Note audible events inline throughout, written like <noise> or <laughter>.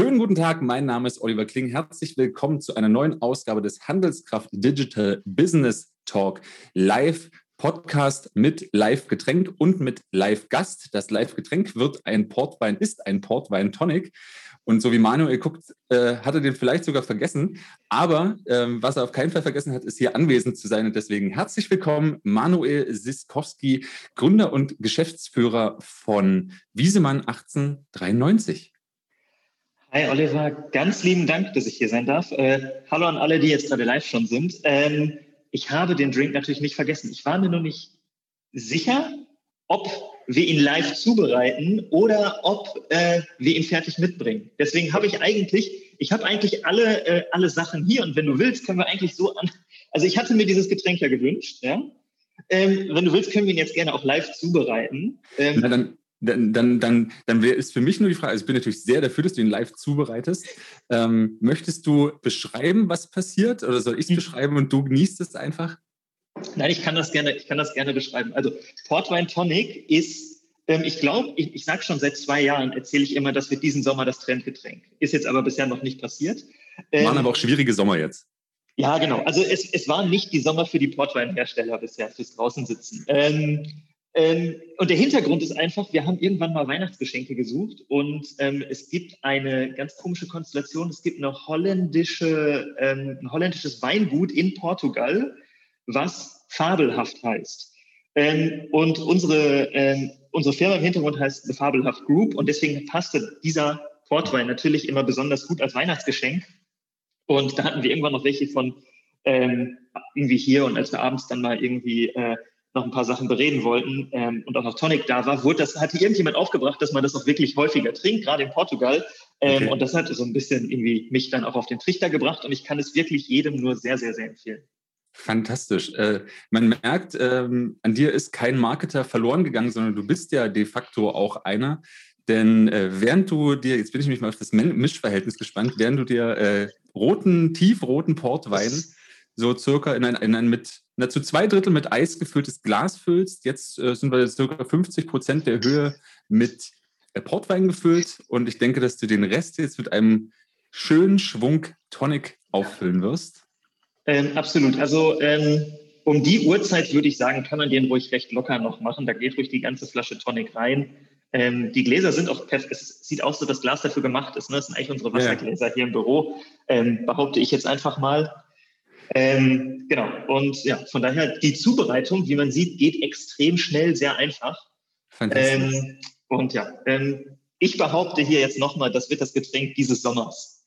Schönen guten Tag, mein Name ist Oliver Kling. Herzlich willkommen zu einer neuen Ausgabe des Handelskraft Digital Business Talk live Podcast mit Live-Getränk und mit Live-Gast. Das Live-Getränk wird ein Portwein, ist ein Portwein Tonic. Und so wie Manuel guckt, äh, hat er den vielleicht sogar vergessen. Aber ähm, was er auf keinen Fall vergessen hat, ist hier anwesend zu sein. Und deswegen herzlich willkommen, Manuel Siskowski, Gründer und Geschäftsführer von Wiesemann 1893. Hi Oliver, ganz lieben Dank, dass ich hier sein darf. Äh, hallo an alle, die jetzt gerade live schon sind. Ähm, ich habe den Drink natürlich nicht vergessen. Ich war mir nur nicht sicher, ob wir ihn live zubereiten oder ob äh, wir ihn fertig mitbringen. Deswegen habe ich eigentlich, ich habe eigentlich alle, äh, alle Sachen hier und wenn du willst, können wir eigentlich so an. Also ich hatte mir dieses Getränk ja gewünscht, ja. Ähm, wenn du willst, können wir ihn jetzt gerne auch live zubereiten. Ähm, Na, dann, dann, dann, dann, dann ist für mich nur die Frage, also ich bin natürlich sehr dafür, dass du ihn live zubereitest. Ähm, möchtest du beschreiben, was passiert oder soll ich es hm. beschreiben und du genießt es einfach? Nein, ich kann das gerne, ich kann das gerne beschreiben. Also Portwein Tonic ist, ähm, ich glaube, ich, ich sage schon seit zwei Jahren, erzähle ich immer, das wird diesen Sommer das Trendgetränk. Ist jetzt aber bisher noch nicht passiert. Ähm, Waren aber auch schwierige Sommer jetzt. Ja, genau. Also es, es waren nicht die Sommer für die Portweinhersteller bisher fürs draußen sitzen. Ähm, ähm, und der Hintergrund ist einfach, wir haben irgendwann mal Weihnachtsgeschenke gesucht und ähm, es gibt eine ganz komische Konstellation. Es gibt eine holländische, ähm, ein holländisches Weingut in Portugal, was fabelhaft heißt. Ähm, und unsere, ähm, unsere Firma im Hintergrund heißt The Fabelhaft Group und deswegen passte dieser Portwein natürlich immer besonders gut als Weihnachtsgeschenk. Und da hatten wir irgendwann noch welche von ähm, irgendwie hier und als wir abends dann mal irgendwie äh, noch ein paar Sachen bereden wollten ähm, und auch noch Tonic da war, wurde das, hatte irgendjemand aufgebracht, dass man das auch wirklich häufiger trinkt, gerade in Portugal. Ähm, okay. Und das hat so ein bisschen irgendwie mich dann auch auf den Trichter gebracht und ich kann es wirklich jedem nur sehr, sehr, sehr empfehlen. Fantastisch. Äh, man merkt, ähm, an dir ist kein Marketer verloren gegangen, sondern du bist ja de facto auch einer. Denn äh, während du dir, jetzt bin ich mich mal auf das Mischverhältnis gespannt, während du dir äh, roten, tiefroten Portwein so circa in ein, in ein mit, na, zu zwei Drittel mit Eis gefülltes Glas füllst. Jetzt äh, sind wir circa 50 Prozent der Höhe mit äh, Portwein gefüllt und ich denke, dass du den Rest jetzt mit einem schönen Schwung Tonic auffüllen wirst. Ähm, absolut. Also ähm, um die Uhrzeit würde ich sagen, kann man den ruhig recht locker noch machen. Da geht ruhig die ganze Flasche Tonic rein. Ähm, die Gläser sind auch perfekt. Es sieht aus, so dass Glas dafür gemacht ist. Ne? Das sind eigentlich unsere Wassergläser ja. hier im Büro. Ähm, behaupte ich jetzt einfach mal. Ähm, genau. Und ja, von daher die Zubereitung, wie man sieht, geht extrem schnell, sehr einfach. Ähm, und ja, ähm, ich behaupte hier jetzt nochmal, das wird das Getränk dieses Sommers.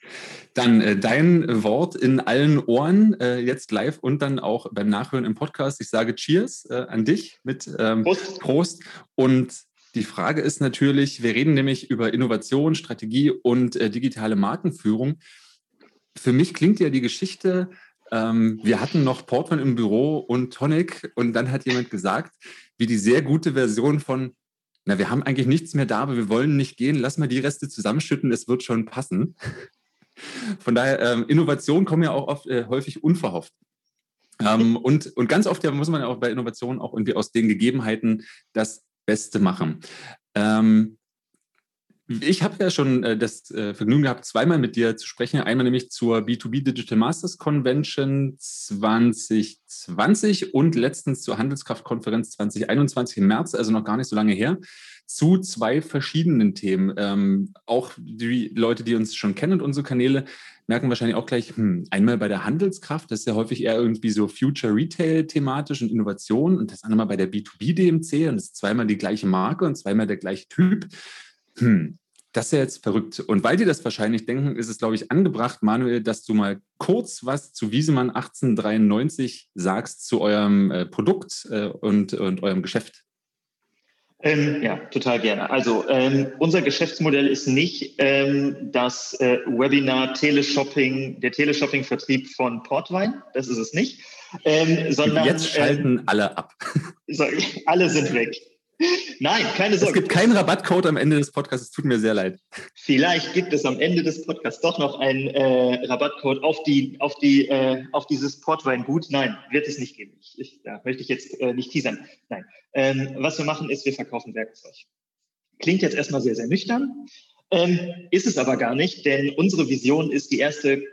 Dann äh, dein Wort in allen Ohren, äh, jetzt live und dann auch beim Nachhören im Podcast. Ich sage Cheers äh, an dich mit ähm, Prost. Prost. Und die Frage ist natürlich, wir reden nämlich über Innovation, Strategie und äh, digitale Markenführung. Für mich klingt ja die Geschichte ähm, wir hatten noch Portman im Büro und Tonic und dann hat jemand gesagt, wie die sehr gute Version von, na, wir haben eigentlich nichts mehr da, aber wir wollen nicht gehen, lass mal die Reste zusammenschütten, es wird schon passen. <laughs> Von daher, ähm, Innovationen kommen ja auch oft, äh, häufig unverhofft. Ähm, und, und ganz oft ja, muss man ja auch bei Innovationen auch irgendwie aus den Gegebenheiten das Beste machen. Ähm, ich habe ja schon äh, das äh, Vergnügen gehabt, zweimal mit dir zu sprechen. Einmal nämlich zur B2B Digital Masters Convention 2020 und letztens zur Handelskraftkonferenz 2021 im März, also noch gar nicht so lange her, zu zwei verschiedenen Themen. Ähm, auch die Leute, die uns schon kennen und unsere Kanäle, merken wahrscheinlich auch gleich, hm, einmal bei der Handelskraft, das ist ja häufig eher irgendwie so Future Retail thematisch und Innovation und das andere mal bei der B2B DMC und das ist zweimal die gleiche Marke und zweimal der gleiche Typ hm, das ist ja jetzt verrückt. Und weil die das wahrscheinlich denken, ist es, glaube ich, angebracht, Manuel, dass du mal kurz was zu Wiesemann 1893 sagst, zu eurem äh, Produkt äh, und, und eurem Geschäft. Ähm, ja, total gerne. Also ähm, unser Geschäftsmodell ist nicht ähm, das äh, Webinar Teleshopping, der Teleshopping-Vertrieb von Portwein, das ist es nicht, ähm, sondern jetzt schalten ähm, alle ab. alle sind weg. Nein, keine Sorge. Es gibt keinen Rabattcode am Ende des Podcasts. Es tut mir sehr leid. Vielleicht gibt es am Ende des Podcasts doch noch einen äh, Rabattcode auf, die, auf, die, äh, auf dieses Portweingut. Nein, wird es nicht geben. Ich, ich, da möchte ich jetzt äh, nicht teasern. Nein. Ähm, was wir machen, ist, wir verkaufen Werkzeug. Klingt jetzt erstmal sehr, sehr nüchtern. Ähm, ist es aber gar nicht, denn unsere Vision ist die erste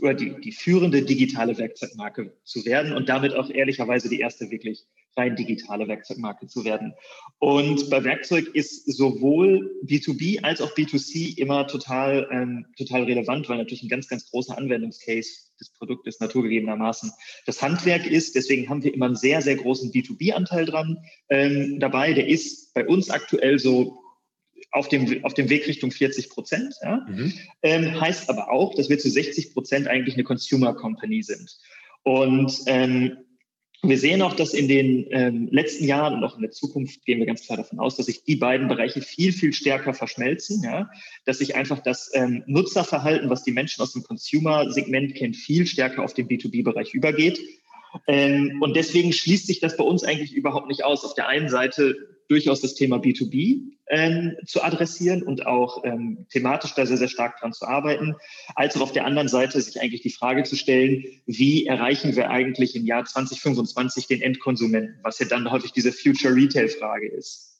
oder die, die führende digitale Werkzeugmarke zu werden und damit auch ehrlicherweise die erste wirklich rein digitale Werkzeugmarke zu werden. Und bei Werkzeug ist sowohl B2B als auch B2C immer total, ähm, total relevant, weil natürlich ein ganz, ganz großer Anwendungscase des Produktes naturgegebenermaßen das Handwerk ist. Deswegen haben wir immer einen sehr, sehr großen B2B-Anteil dran ähm, dabei. Der ist bei uns aktuell so auf dem, auf dem Weg Richtung 40 Prozent. Ja? Mhm. Ähm, heißt aber auch, dass wir zu 60 Prozent eigentlich eine Consumer Company sind. Und ähm, wir sehen auch, dass in den ähm, letzten Jahren und auch in der Zukunft gehen wir ganz klar davon aus, dass sich die beiden Bereiche viel, viel stärker verschmelzen, ja? dass sich einfach das ähm, Nutzerverhalten, was die Menschen aus dem Consumer-Segment kennen, viel stärker auf den B2B-Bereich übergeht. Ähm, und deswegen schließt sich das bei uns eigentlich überhaupt nicht aus. Auf der einen Seite durchaus das Thema B2B ähm, zu adressieren und auch ähm, thematisch da sehr, sehr stark dran zu arbeiten, als auch auf der anderen Seite sich eigentlich die Frage zu stellen, wie erreichen wir eigentlich im Jahr 2025 den Endkonsumenten, was ja dann häufig diese Future Retail Frage ist.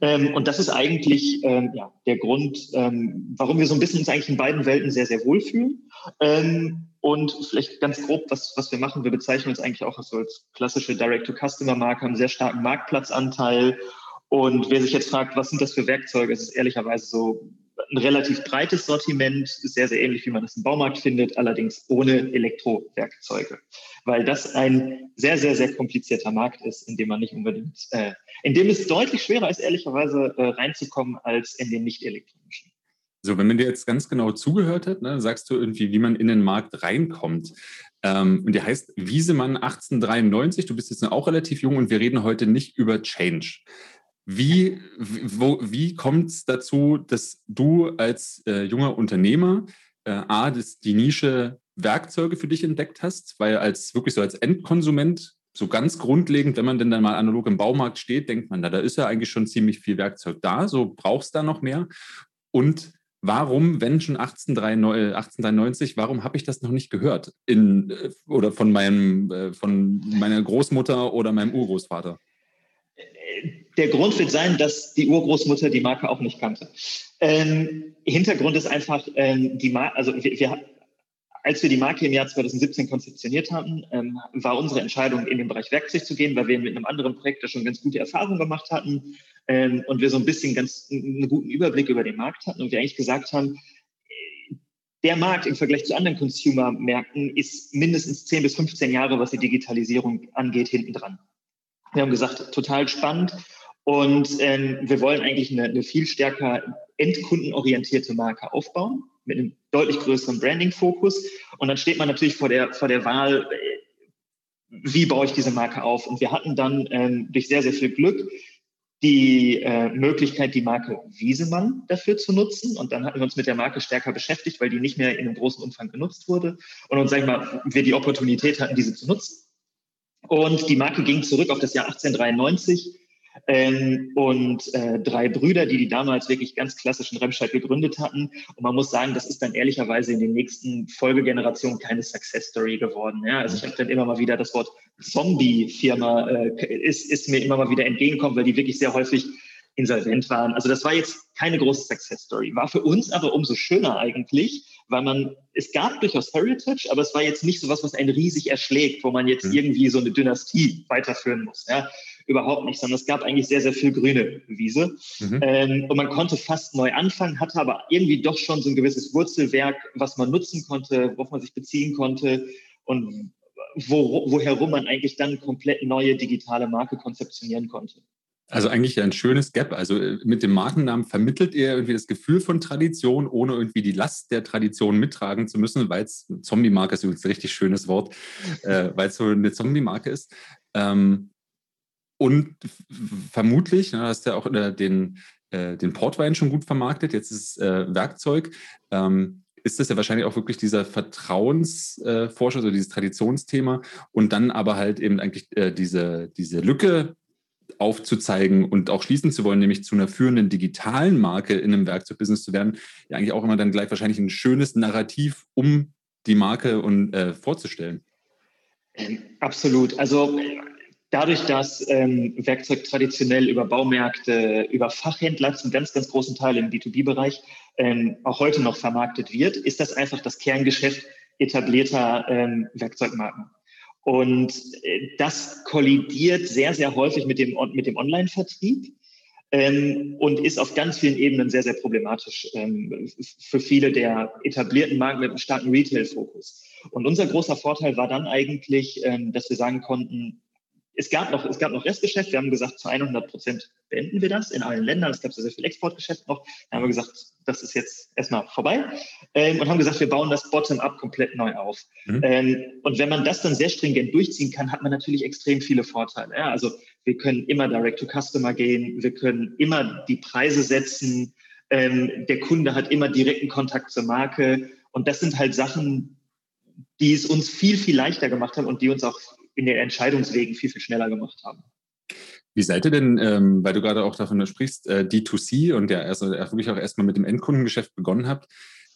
Ähm, und das ist eigentlich ähm, ja, der Grund, ähm, warum wir so ein bisschen uns eigentlich in beiden Welten sehr, sehr wohlfühlen. Ähm, und vielleicht ganz grob, was, was wir machen, wir bezeichnen uns eigentlich auch so als klassische Direct-to-Customer-Marke, haben einen sehr starken Marktplatzanteil. Und wer sich jetzt fragt, was sind das für Werkzeuge, es ist ehrlicherweise so ein relativ breites Sortiment, sehr, sehr ähnlich, wie man das im Baumarkt findet, allerdings ohne Elektrowerkzeuge. Weil das ein sehr, sehr, sehr komplizierter Markt ist, in dem man nicht unbedingt, äh, in dem es deutlich schwerer ist, ehrlicherweise äh, reinzukommen, als in den nicht elektronischen. So, wenn man dir jetzt ganz genau zugehört hat, ne, sagst du irgendwie, wie man in den Markt reinkommt. Ähm, und der heißt Wiesemann 1893. Du bist jetzt auch relativ jung und wir reden heute nicht über Change. Wie, wie kommt es dazu, dass du als äh, junger Unternehmer äh, A, das, die Nische Werkzeuge für dich entdeckt hast? Weil als wirklich so als Endkonsument, so ganz grundlegend, wenn man denn dann mal analog im Baumarkt steht, denkt man, na, da ist ja eigentlich schon ziemlich viel Werkzeug da, so brauchst da noch mehr. Und warum, wenn schon 1893, warum habe ich das noch nicht gehört? In, äh, oder von, meinem, äh, von meiner Großmutter oder meinem Urgroßvater? Der Grund wird sein, dass die Urgroßmutter die Marke auch nicht kannte. Ähm, Hintergrund ist einfach, ähm, die Mar also wir, wir, als wir die Marke im Jahr 2017 konzeptioniert hatten, ähm, war unsere Entscheidung, in den Bereich Werkzeug zu gehen, weil wir mit einem anderen Projekt da schon ganz gute Erfahrungen gemacht hatten ähm, und wir so ein bisschen ganz einen guten Überblick über den Markt hatten und wir eigentlich gesagt haben, der Markt im Vergleich zu anderen Consumer-Märkten ist mindestens 10 bis 15 Jahre, was die Digitalisierung angeht, hinten dran. Wir haben gesagt, total spannend. Und ähm, wir wollen eigentlich eine, eine viel stärker endkundenorientierte Marke aufbauen, mit einem deutlich größeren Branding-Fokus. Und dann steht man natürlich vor der, vor der Wahl, äh, wie baue ich diese Marke auf? Und wir hatten dann ähm, durch sehr, sehr viel Glück die äh, Möglichkeit, die Marke Wiesemann dafür zu nutzen. Und dann hatten wir uns mit der Marke stärker beschäftigt, weil die nicht mehr in einem großen Umfang genutzt wurde. Und uns, sag ich mal, wir die Opportunität hatten, diese zu nutzen. Und die Marke ging zurück auf das Jahr 1893 ähm, und äh, drei Brüder, die die damals wirklich ganz klassischen Remscheid gegründet hatten. Und man muss sagen, das ist dann ehrlicherweise in den nächsten Folgegenerationen keine Success Story geworden. Ja? Also ich habe dann immer mal wieder das Wort Zombie-Firma äh, ist, ist mir immer mal wieder entgegengekommen, weil die wirklich sehr häufig insolvent waren. Also das war jetzt keine große Success Story. War für uns aber umso schöner eigentlich, weil man, es gab durchaus Heritage, aber es war jetzt nicht so was, was einen riesig erschlägt, wo man jetzt mhm. irgendwie so eine Dynastie weiterführen muss. Ja überhaupt nicht, sondern es gab eigentlich sehr, sehr viel grüne Wiese. Mhm. Ähm, und man konnte fast neu anfangen, hatte aber irgendwie doch schon so ein gewisses Wurzelwerk, was man nutzen konnte, worauf man sich beziehen konnte und wo, woherum man eigentlich dann komplett neue digitale Marke konzeptionieren konnte. Also eigentlich ein schönes Gap. Also äh, mit dem Markennamen vermittelt ihr irgendwie das Gefühl von Tradition, ohne irgendwie die Last der Tradition mittragen zu müssen, weil es Zombie-Marke ist übrigens ein richtig schönes Wort, äh, <laughs> weil es so eine Zombie-Marke ist. Ähm, und vermutlich, du hast ja auch äh, den, äh, den Portwein schon gut vermarktet, jetzt ist äh, Werkzeug. Ähm, ist das ja wahrscheinlich auch wirklich dieser Vertrauensvorschuss oder dieses Traditionsthema und dann aber halt eben eigentlich äh, diese, diese Lücke aufzuzeigen und auch schließen zu wollen, nämlich zu einer führenden digitalen Marke in einem Werkzeugbusiness zu werden, ja eigentlich auch immer dann gleich wahrscheinlich ein schönes Narrativ, um die Marke und, äh, vorzustellen. Ähm, absolut. Also dadurch, dass ähm, Werkzeug traditionell über Baumärkte, über Fachhändler zum ganz, ganz großen Teil im B2B-Bereich ähm, auch heute noch vermarktet wird, ist das einfach das Kerngeschäft etablierter ähm, Werkzeugmarken. Und äh, das kollidiert sehr, sehr häufig mit dem, mit dem Online-Vertrieb ähm, und ist auf ganz vielen Ebenen sehr, sehr problematisch ähm, für viele der etablierten Marken mit einem starken Retail-Fokus. Und unser großer Vorteil war dann eigentlich, ähm, dass wir sagen konnten, es gab noch, es gab noch Restgeschäft. Wir haben gesagt, zu 100 Prozent beenden wir das in allen Ländern. Es gab sehr, sehr viel Exportgeschäft noch. Da haben wir gesagt, das ist jetzt erstmal vorbei. Ähm, und haben gesagt, wir bauen das Bottom-up komplett neu auf. Mhm. Ähm, und wenn man das dann sehr stringent durchziehen kann, hat man natürlich extrem viele Vorteile. Ja, also wir können immer direct to customer gehen. Wir können immer die Preise setzen. Ähm, der Kunde hat immer direkten Kontakt zur Marke. Und das sind halt Sachen, die es uns viel, viel leichter gemacht haben und die uns auch in den Entscheidungswegen viel, viel schneller gemacht haben. Wie seid ihr denn, ähm, weil du gerade auch davon sprichst, äh, D2C und ja also wirklich auch erstmal mit dem Endkundengeschäft begonnen habt,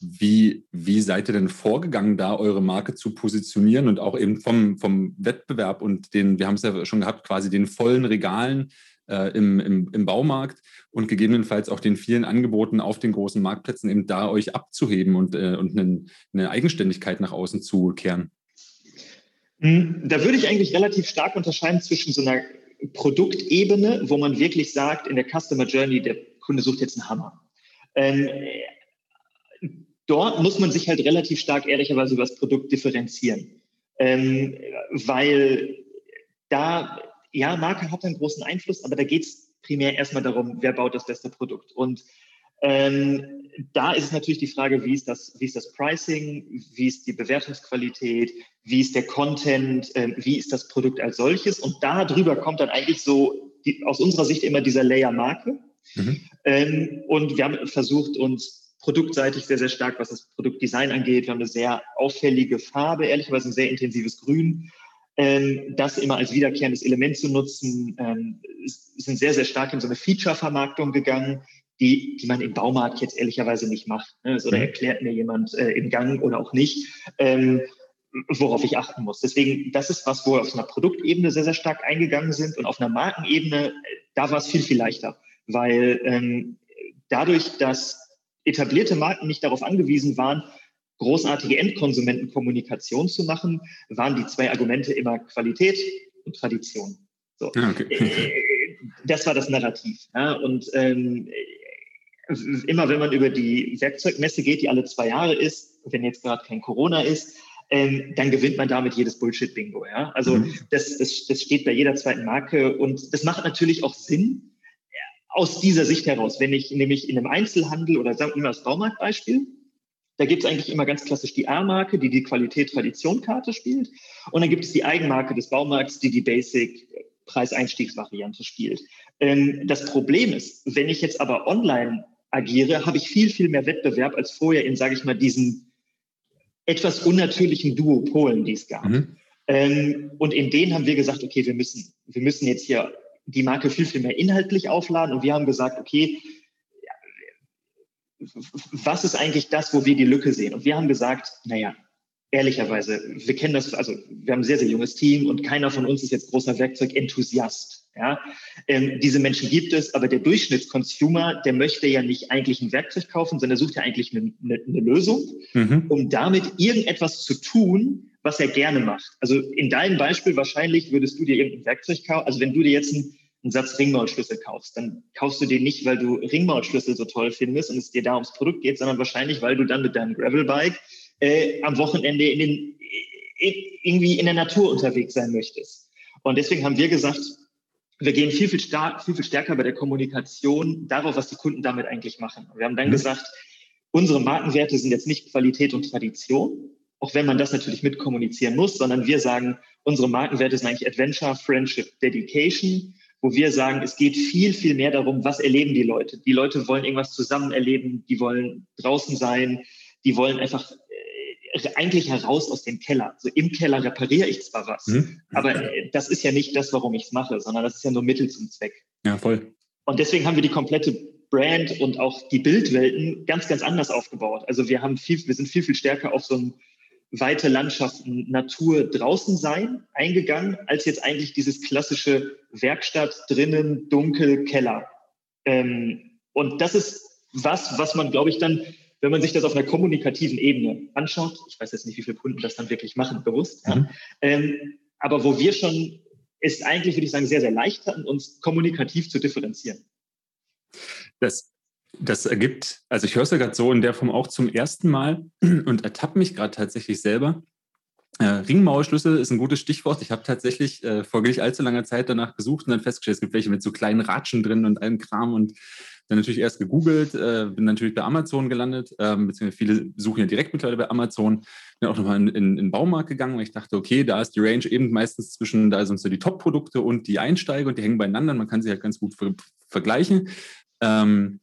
wie, wie seid ihr denn vorgegangen, da eure Marke zu positionieren und auch eben vom, vom Wettbewerb und den, wir haben es ja schon gehabt, quasi den vollen Regalen äh, im, im, im Baumarkt und gegebenenfalls auch den vielen Angeboten auf den großen Marktplätzen eben da euch abzuheben und, äh, und eine, eine Eigenständigkeit nach außen zu kehren? Hm, da würde ich eigentlich relativ stark unterscheiden zwischen so einer Produktebene, wo man wirklich sagt, in der Customer Journey, der Kunde sucht jetzt einen Hammer. Ähm, dort muss man sich halt relativ stark ehrlicherweise über das Produkt differenzieren. Ähm, weil da, ja, Marke hat einen großen Einfluss, aber da geht es primär erstmal darum, wer baut das beste Produkt. Und ähm, da ist es natürlich die Frage, wie ist, das, wie ist das Pricing, wie ist die Bewertungsqualität, wie ist der Content, äh, wie ist das Produkt als solches. Und darüber kommt dann eigentlich so die, aus unserer Sicht immer dieser Layer Marke. Mhm. Ähm, und wir haben versucht, uns produktseitig sehr, sehr stark, was das Produktdesign angeht. Wir haben eine sehr auffällige Farbe, ehrlicherweise ein sehr intensives Grün. Ähm, das immer als wiederkehrendes Element zu nutzen, ähm, sind sehr, sehr stark in so eine Feature-Vermarktung gegangen die, die man im Baumarkt jetzt ehrlicherweise nicht macht. Ne? Oder mhm. erklärt mir jemand äh, im Gang oder auch nicht, ähm, worauf ich achten muss. Deswegen, das ist was, wo wir auf einer Produktebene sehr, sehr stark eingegangen sind und auf einer Markenebene, äh, da war es viel, viel leichter, weil ähm, dadurch, dass etablierte Marken nicht darauf angewiesen waren, großartige Endkonsumentenkommunikation zu machen, waren die zwei Argumente immer Qualität und Tradition. So. Ah, okay. Äh, das war das Narrativ. Ja? Und ähm, immer wenn man über die Werkzeugmesse geht, die alle zwei Jahre ist, wenn jetzt gerade kein Corona ist, ähm, dann gewinnt man damit jedes Bullshit-Bingo. Ja? Also mhm. das, das, das steht bei jeder zweiten Marke und das macht natürlich auch Sinn aus dieser Sicht heraus. Wenn ich nämlich in einem Einzelhandel oder sagen wir mal das Baumarktbeispiel, da gibt es eigentlich immer ganz klassisch die A-Marke, die die Qualität-Tradition-Karte spielt. Und dann gibt es die Eigenmarke des Baumarkts, die die Basic Preiseinstiegsvariante spielt. Ähm, das Problem ist, wenn ich jetzt aber online agiere, habe ich viel, viel mehr Wettbewerb als vorher in, sage ich mal, diesen etwas unnatürlichen Duopolen, die es gab. Mhm. Ähm, und in denen haben wir gesagt, okay, wir müssen, wir müssen jetzt hier die Marke viel, viel mehr inhaltlich aufladen. Und wir haben gesagt, okay, was ist eigentlich das, wo wir die Lücke sehen? Und wir haben gesagt, naja, ehrlicherweise, wir kennen das, also wir haben ein sehr, sehr junges Team und keiner von uns ist jetzt großer Werkzeugenthusiast. Ja, ähm, diese Menschen gibt es, aber der Durchschnittskonsumer, der möchte ja nicht eigentlich ein Werkzeug kaufen, sondern sucht ja eigentlich eine, eine, eine Lösung, mhm. um damit irgendetwas zu tun, was er gerne macht. Also in deinem Beispiel wahrscheinlich würdest du dir irgendein Werkzeug kaufen. Also wenn du dir jetzt einen, einen Satz Ringmaulschlüssel kaufst, dann kaufst du den nicht, weil du Ringmaulschlüssel so toll findest und es dir da ums Produkt geht, sondern wahrscheinlich, weil du dann mit deinem Gravelbike äh, am Wochenende in den, in, irgendwie in der Natur unterwegs sein möchtest. Und deswegen haben wir gesagt, wir gehen viel, viel, stark, viel, viel stärker bei der Kommunikation darauf, was die Kunden damit eigentlich machen. Wir haben dann mhm. gesagt, unsere Markenwerte sind jetzt nicht Qualität und Tradition, auch wenn man das natürlich mitkommunizieren muss, sondern wir sagen, unsere Markenwerte sind eigentlich Adventure, Friendship, Dedication, wo wir sagen, es geht viel, viel mehr darum, was erleben die Leute. Die Leute wollen irgendwas zusammen erleben, die wollen draußen sein, die wollen einfach eigentlich heraus aus dem Keller. So im Keller repariere ich zwar was, mhm. aber äh, das ist ja nicht das, warum ich es mache, sondern das ist ja nur Mittel zum Zweck. Ja, voll. Und deswegen haben wir die komplette Brand und auch die Bildwelten ganz, ganz anders aufgebaut. Also wir haben viel, wir sind viel, viel stärker auf so ein weite Landschaften, Natur draußen sein eingegangen, als jetzt eigentlich dieses klassische Werkstatt drinnen, dunkel, Keller. Ähm, und das ist was, was man, glaube ich, dann, wenn man sich das auf einer kommunikativen Ebene anschaut, ich weiß jetzt nicht, wie viele Kunden das dann wirklich machen, bewusst, mhm. ähm, aber wo wir schon, ist eigentlich, würde ich sagen, sehr, sehr leicht hatten, uns kommunikativ zu differenzieren. Das das ergibt, also ich höre es ja gerade so in der Form auch zum ersten Mal <clears throat> und ertappe mich gerade tatsächlich selber. Äh, Ringmauerschlüssel ist ein gutes Stichwort. Ich habe tatsächlich äh, vor nicht allzu langer Zeit danach gesucht und dann festgestellt, es gibt welche mit so kleinen Ratschen drin und allem Kram und dann natürlich erst gegoogelt, äh, bin natürlich bei Amazon gelandet, äh, beziehungsweise viele suchen ja direkt mittlerweile bei Amazon. Bin auch nochmal in, in, in den Baumarkt gegangen, weil ich dachte, okay, da ist die Range eben meistens zwischen, da sind so die Top-Produkte und die Einsteiger und die hängen beieinander. Man kann sie halt ganz gut ver vergleichen. Ähm,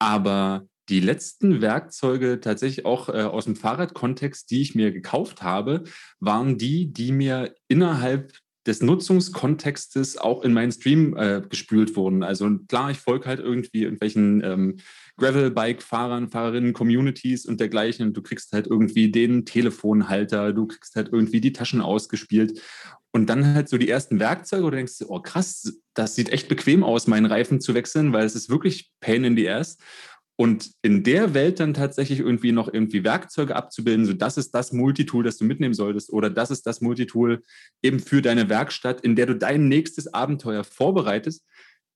aber die letzten Werkzeuge tatsächlich auch äh, aus dem Fahrradkontext, die ich mir gekauft habe, waren die, die mir innerhalb des Nutzungskontextes auch in meinen Stream äh, gespült wurden. Also klar, ich folge halt irgendwie irgendwelchen ähm, Gravel-Bike-Fahrern, Fahrerinnen, Communities und dergleichen. Du kriegst halt irgendwie den Telefonhalter, du kriegst halt irgendwie die Taschen ausgespielt. Und dann halt so die ersten Werkzeuge, wo du denkst, oh krass, das sieht echt bequem aus, meinen Reifen zu wechseln, weil es ist wirklich Pain in the Ass. Und in der Welt dann tatsächlich irgendwie noch irgendwie Werkzeuge abzubilden, so das ist das Multitool, das du mitnehmen solltest, oder das ist das Multitool eben für deine Werkstatt, in der du dein nächstes Abenteuer vorbereitest,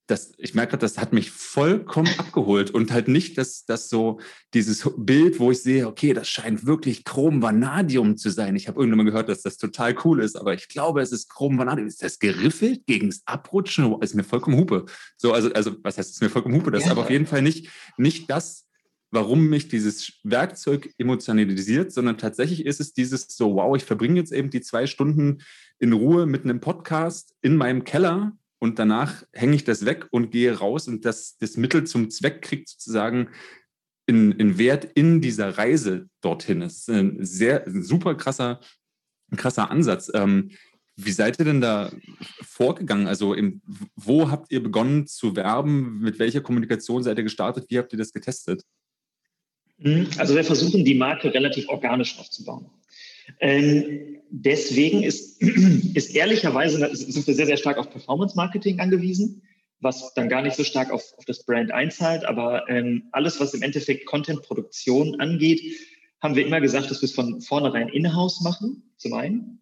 das, ich merke, das hat mich vollkommen abgeholt und halt nicht dass das so dieses Bild, wo ich sehe, okay, das scheint wirklich Chrom Vanadium zu sein. Ich habe irgendwann mal gehört, dass das total cool ist, aber ich glaube, es ist Chrom Vanadium. Ist das geriffelt gegen das Abrutschen? Ist mir vollkommen Hupe. So, also, also, was heißt, ist mir vollkommen Hupe? Das ja. ist aber auf jeden Fall nicht, nicht das, warum mich dieses Werkzeug emotionalisiert, sondern tatsächlich ist es dieses so, wow, ich verbringe jetzt eben die zwei Stunden in Ruhe mit einem Podcast in meinem Keller und danach hänge ich das weg und gehe raus und das, das Mittel zum Zweck kriegt sozusagen in, in Wert in dieser Reise dorthin. Das ist ein sehr ein super krasser, krasser Ansatz. Ähm, wie seid ihr denn da vorgegangen? Also im, wo habt ihr begonnen zu werben? Mit welcher Kommunikation seid ihr gestartet? Wie habt ihr das getestet? Hm, also wir versuchen die Marke relativ organisch aufzubauen. Ähm, deswegen ist, <clears throat> ist ehrlicherweise sind wir sehr, sehr stark auf Performance-Marketing angewiesen, was dann gar nicht so stark auf, auf das Brand einzahlt. Aber ähm, alles, was im Endeffekt Content-Produktion angeht, haben wir immer gesagt, dass wir es von vornherein in-house machen, zum einen.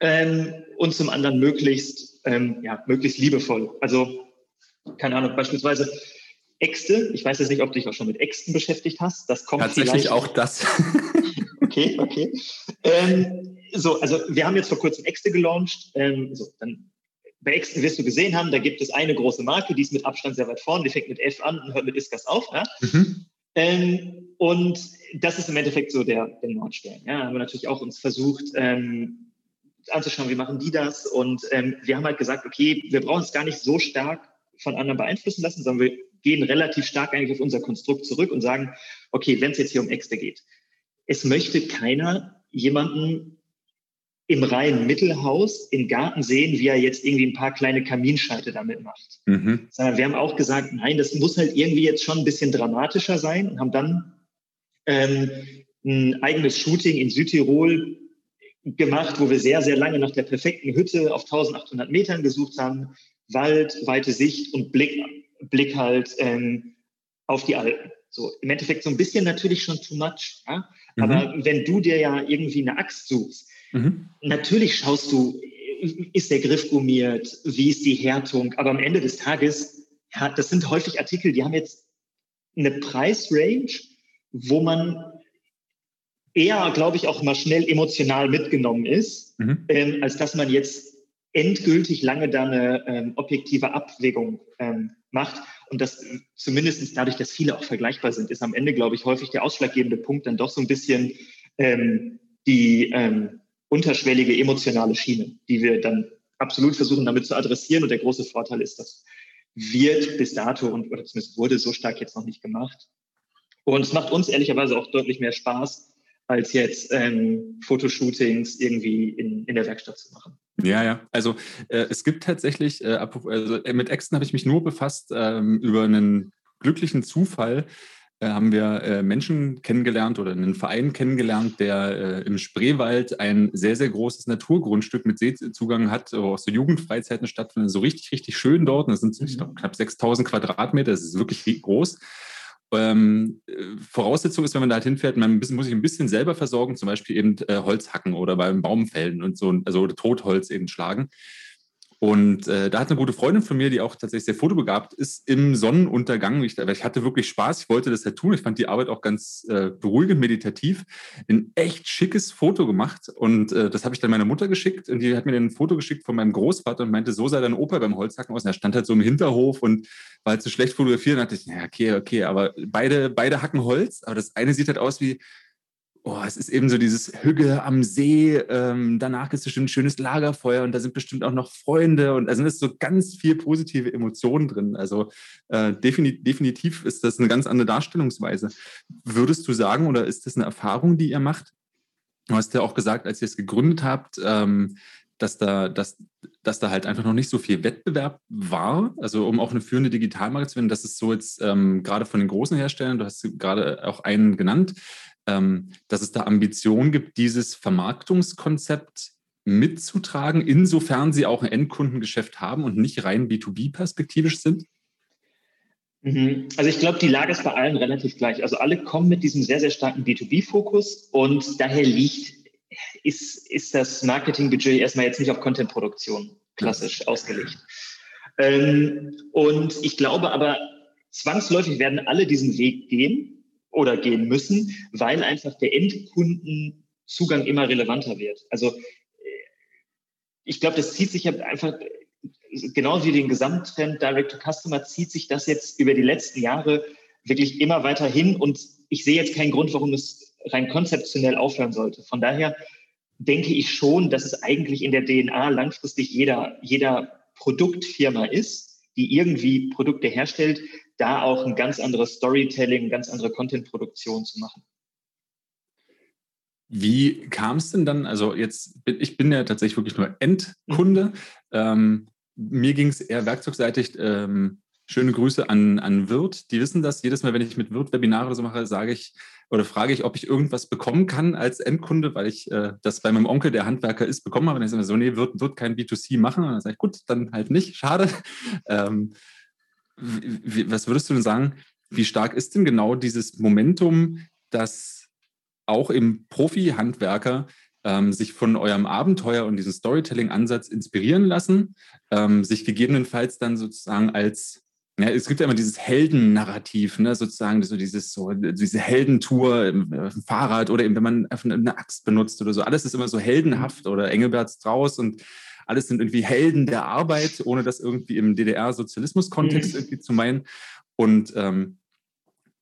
Ähm, und zum anderen möglichst, ähm, ja, möglichst liebevoll. Also, keine Ahnung, beispielsweise Äxte. Ich weiß jetzt nicht, ob du dich auch schon mit Äxten beschäftigt hast. Das kommt Tatsächlich auch das. <laughs> okay, okay. Ähm, so, also wir haben jetzt vor kurzem Äxte gelauncht. Ähm, so, dann bei Äxten wirst du gesehen haben, da gibt es eine große Marke, die ist mit Abstand sehr weit vorne, die fängt mit F an und hört mit Iskas auf. Ja? Mhm. Ähm, und das ist im Endeffekt so der, der Nordstern. Ja, haben wir natürlich auch uns versucht ähm, anzuschauen, wie machen die das? Und ähm, wir haben halt gesagt, okay, wir brauchen es gar nicht so stark von anderen beeinflussen lassen, sondern wir gehen relativ stark eigentlich auf unser Konstrukt zurück und sagen, okay, wenn es jetzt hier um Äxte geht, es möchte keiner jemanden im reinen Mittelhaus im Garten sehen, wie er jetzt irgendwie ein paar kleine Kaminscheite damit macht. Mhm. Sondern wir haben auch gesagt, nein, das muss halt irgendwie jetzt schon ein bisschen dramatischer sein und haben dann ähm, ein eigenes Shooting in Südtirol gemacht, wo wir sehr, sehr lange nach der perfekten Hütte auf 1800 Metern gesucht haben. Wald, weite Sicht und Blick, Blick halt ähm, auf die Alpen. So im Endeffekt so ein bisschen natürlich schon too much. Ja? Mhm. Aber wenn du dir ja irgendwie eine Axt suchst, mhm. natürlich schaust du, ist der Griff gummiert, wie ist die Härtung, aber am Ende des Tages, ja, das sind häufig Artikel, die haben jetzt eine Preisrange, wo man eher, glaube ich, auch mal schnell emotional mitgenommen ist, mhm. ähm, als dass man jetzt endgültig lange da eine ähm, objektive Abwägung ähm, macht. Und das zumindest dadurch, dass viele auch vergleichbar sind, ist am Ende, glaube ich, häufig der ausschlaggebende Punkt dann doch so ein bisschen ähm, die ähm, unterschwellige emotionale Schiene, die wir dann absolut versuchen damit zu adressieren. Und der große Vorteil ist, das wird bis dato und oder zumindest wurde so stark jetzt noch nicht gemacht. Und es macht uns ehrlicherweise auch deutlich mehr Spaß, als jetzt ähm, Fotoshootings irgendwie in, in der Werkstatt zu machen. Ja, ja. Also äh, es gibt tatsächlich, äh, also, äh, mit Äxten habe ich mich nur befasst ähm, über einen glücklichen Zufall. äh, haben wir äh, Menschen kennengelernt oder einen Verein kennengelernt, der äh, im Spreewald ein sehr, sehr großes Naturgrundstück mit Seezugang hat, wo auch so Jugendfreizeiten stattfinden. So richtig, richtig schön dort. Das sind ich glaube, knapp 6000 Quadratmeter. Das ist wirklich groß. Ähm, Voraussetzung ist, wenn man da halt hinfährt, man muss sich ein bisschen selber versorgen, zum Beispiel eben äh, Holz hacken oder beim Baum fällen und so, also Totholz eben schlagen. Und äh, da hat eine gute Freundin von mir, die auch tatsächlich sehr fotobegabt ist, im Sonnenuntergang, ich, ich hatte wirklich Spaß, ich wollte das halt tun, ich fand die Arbeit auch ganz äh, beruhigend, meditativ, ein echt schickes Foto gemacht. Und äh, das habe ich dann meiner Mutter geschickt und die hat mir dann ein Foto geschickt von meinem Großvater und meinte, so sah dein Opa beim Holzhacken aus. Und er stand halt so im Hinterhof und war halt so schlecht fotografiert. Und dachte ich, ja, okay, okay, aber beide, beide hacken Holz, aber das eine sieht halt aus wie Oh, es ist eben so dieses Hügge am See. Ähm, danach ist bestimmt ein schönes Lagerfeuer und da sind bestimmt auch noch Freunde und da sind so ganz viel positive Emotionen drin. Also äh, definitiv, definitiv ist das eine ganz andere Darstellungsweise. Würdest du sagen oder ist das eine Erfahrung, die ihr macht? Du hast ja auch gesagt, als ihr es gegründet habt, ähm, dass da, dass, dass da halt einfach noch nicht so viel Wettbewerb war, also um auch eine führende Digitalmarke zu werden, das ist so jetzt ähm, gerade von den großen Herstellern, du hast gerade auch einen genannt, dass es da Ambitionen gibt, dieses Vermarktungskonzept mitzutragen, insofern sie auch ein Endkundengeschäft haben und nicht rein B2B-perspektivisch sind? Mhm. Also ich glaube, die Lage ist bei allen relativ gleich. Also alle kommen mit diesem sehr, sehr starken B2B-Fokus und daher liegt, ist, ist das Marketingbudget erstmal jetzt nicht auf Content-Produktion klassisch ausgelegt. Ähm, und ich glaube aber, zwangsläufig werden alle diesen Weg gehen oder gehen müssen, weil einfach der Endkundenzugang immer relevanter wird. Also äh, ich glaube, das zieht sich einfach genauso wie den Gesamttrend Direct to Customer zieht sich das jetzt über die letzten Jahre wirklich immer weiter hin und ich sehe jetzt keinen Grund, warum es rein konzeptionell aufhören sollte. Von daher denke ich schon, dass es eigentlich in der DNA langfristig jeder, jeder Produktfirma ist, die irgendwie Produkte herstellt, da auch ein ganz anderes Storytelling, ganz andere Content-Produktion zu machen. Wie kam es denn dann? Also jetzt bin ich bin ja tatsächlich wirklich nur Endkunde. Mhm. Ähm, mir ging es eher werkzeugseitig. Ähm, schöne Grüße an, an Wirt. Die wissen das. Jedes Mal, wenn ich mit Wirt Webinare oder so mache, sage ich oder frage ich, ob ich irgendwas bekommen kann als Endkunde, weil ich äh, das bei meinem Onkel, der Handwerker ist, bekommen habe. Und dann sage ich so, nee, wird, wird kein B2C machen. Und dann sage ich, gut, dann halt nicht. Schade. <laughs> Ähm, was würdest du denn sagen, wie stark ist denn genau dieses Momentum, dass auch im Profi-Handwerker ähm, sich von eurem Abenteuer und diesem Storytelling-Ansatz inspirieren lassen, ähm, sich gegebenenfalls dann sozusagen als ja, es gibt ja immer dieses Heldennarrativ, ne, sozusagen, so dieses, so, diese Heldentour im, im Fahrrad oder eben, wenn man eine Axt benutzt oder so. Alles ist immer so heldenhaft oder Engelbert Strauß und alles sind irgendwie Helden der Arbeit, ohne das irgendwie im DDR-Sozialismus-Kontext mhm. irgendwie zu meinen. Und ähm,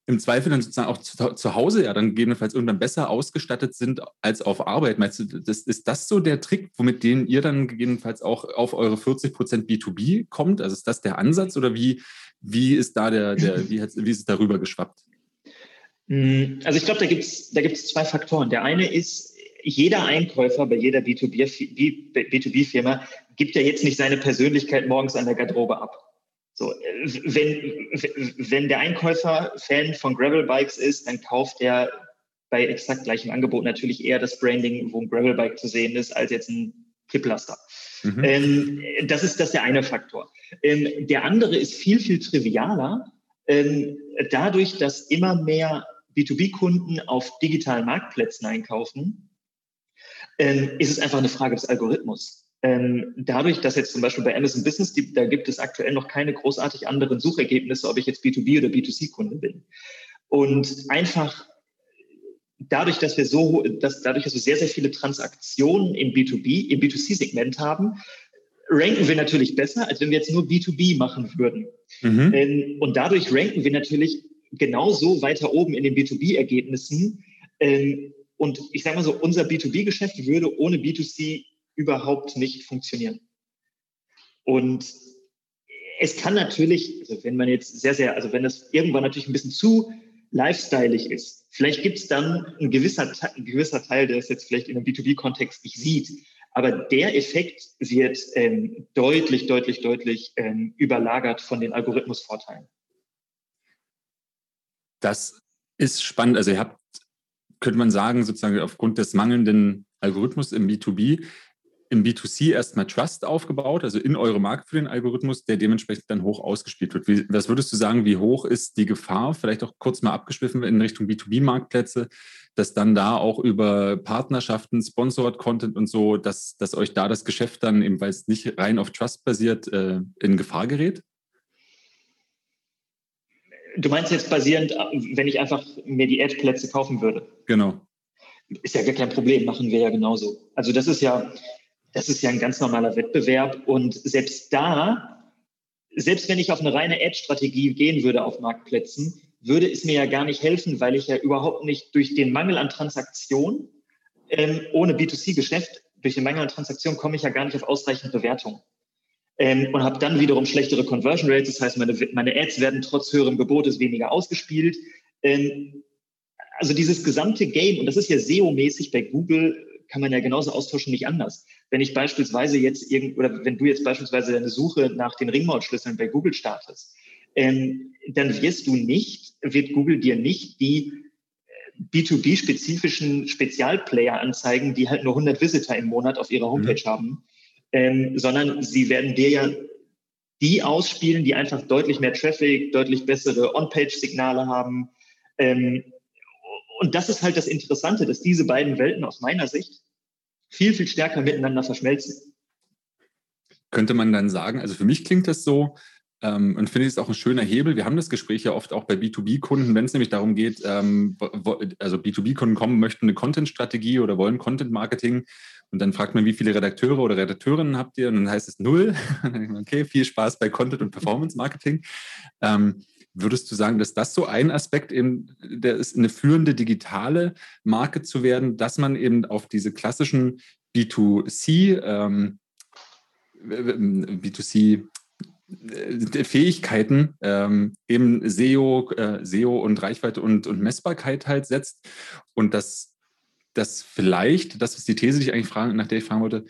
im Zweifel dann sozusagen auch zu, zu, Hause ja dann gegebenenfalls irgendwann besser ausgestattet sind als auf Arbeit. Meinst du, das, ist das so der Trick, womit den ihr dann gegebenenfalls auch auf eure 40 Prozent B2B kommt? Also ist das der Ansatz oder wie, wie ist da der, der wie, wie ist es darüber geschwappt? Mm, also ich glaube, da gibt es da gibt's zwei Faktoren. Der eine ist, jeder Einkäufer bei jeder B2B-Firma gibt ja jetzt nicht seine Persönlichkeit morgens an der Garderobe ab. So, wenn, wenn der Einkäufer Fan von Gravelbikes ist, dann kauft er bei exakt gleichem Angebot natürlich eher das Branding, wo ein Gravelbike zu sehen ist, als jetzt ein Kipplaster. Mhm. Ähm, das, ist, das ist der eine Faktor. Ähm, der andere ist viel, viel trivialer. Ähm, dadurch, dass immer mehr B2B-Kunden auf digitalen Marktplätzen einkaufen, ähm, ist es einfach eine Frage des Algorithmus. Ähm, dadurch, dass jetzt zum Beispiel bei Amazon Business, die, da gibt es aktuell noch keine großartig anderen Suchergebnisse, ob ich jetzt B2B oder B2C-Kunde bin. Und einfach dadurch, dass wir so, dass, dadurch, dass wir sehr, sehr viele Transaktionen im B2B, im B2C-Segment haben, ranken wir natürlich besser, als wenn wir jetzt nur B2B machen würden. Mhm. Ähm, und dadurch ranken wir natürlich genauso weiter oben in den B2B-Ergebnissen, ähm, und ich sage mal so, unser B2B-Geschäft würde ohne B2C überhaupt nicht funktionieren. Und es kann natürlich, also wenn man jetzt sehr, sehr, also wenn das irgendwann natürlich ein bisschen zu lifestyleig ist, vielleicht gibt es dann ein gewisser, ein gewisser Teil, der es jetzt vielleicht in einem B2B-Kontext nicht sieht, aber der Effekt wird ähm, deutlich, deutlich, deutlich ähm, überlagert von den Algorithmusvorteilen. Das Ist spannend. Also ihr habt, könnte man sagen, sozusagen aufgrund des mangelnden Algorithmus im B2B im B2C erstmal Trust aufgebaut, also in eure Marke für den Algorithmus, der dementsprechend dann hoch ausgespielt wird. Wie, was würdest du sagen, wie hoch ist die Gefahr, vielleicht auch kurz mal abgeschwiffen in Richtung B2B-Marktplätze, dass dann da auch über Partnerschaften, Sponsored Content und so, dass, dass euch da das Geschäft dann eben, weil es nicht rein auf Trust basiert, äh, in Gefahr gerät? Du meinst jetzt basierend, wenn ich einfach mir die Ad-Plätze kaufen würde? Genau. Ist ja gar kein Problem, machen wir ja genauso. Also das ist ja, das ist ja ein ganz normaler Wettbewerb. Und selbst da, selbst wenn ich auf eine reine Ad-Strategie gehen würde auf Marktplätzen, würde es mir ja gar nicht helfen, weil ich ja überhaupt nicht durch den Mangel an Transaktionen ähm, ohne B2C-Geschäft, durch den Mangel an Transaktionen komme ich ja gar nicht auf ausreichend Bewertung. Ähm, und habe dann wiederum schlechtere Conversion Rates. Das heißt, meine, meine Ads werden trotz höherem Gebotes weniger ausgespielt. Ähm, also dieses gesamte Game, und das ist ja SEO-mäßig bei Google kann man ja genauso austauschen, nicht anders. Wenn ich beispielsweise jetzt irgend, oder wenn du jetzt beispielsweise eine Suche nach den Ringmautschlüsseln bei Google startest, ähm, dann wirst du nicht, wird Google dir nicht die äh, B2B-spezifischen Spezialplayer anzeigen, die halt nur 100 Visitor im Monat auf ihrer Homepage mhm. haben, ähm, sondern sie werden dir ja die ausspielen, die einfach deutlich mehr Traffic, deutlich bessere On-Page-Signale haben, ähm, und das ist halt das Interessante, dass diese beiden Welten aus meiner Sicht viel, viel stärker miteinander verschmelzen. Könnte man dann sagen, also für mich klingt das so, ähm, und finde ich es auch ein schöner Hebel. Wir haben das Gespräch ja oft auch bei B2B-Kunden, wenn es nämlich darum geht, ähm, also B2B-Kunden kommen, möchten eine Content-Strategie oder wollen Content-Marketing. Und dann fragt man, wie viele Redakteure oder Redakteurinnen habt ihr? Und dann heißt es null. <laughs> okay, viel Spaß bei Content und Performance-Marketing. Ähm, Würdest du sagen, dass das so ein Aspekt eben, der ist, eine führende digitale Marke zu werden, dass man eben auf diese klassischen B2C, ähm, B2C äh, Fähigkeiten, ähm, eben SEO, äh, SEO und Reichweite und, und Messbarkeit halt setzt und dass das vielleicht, das ist die These, die ich eigentlich fragen, nach der ich fragen wollte,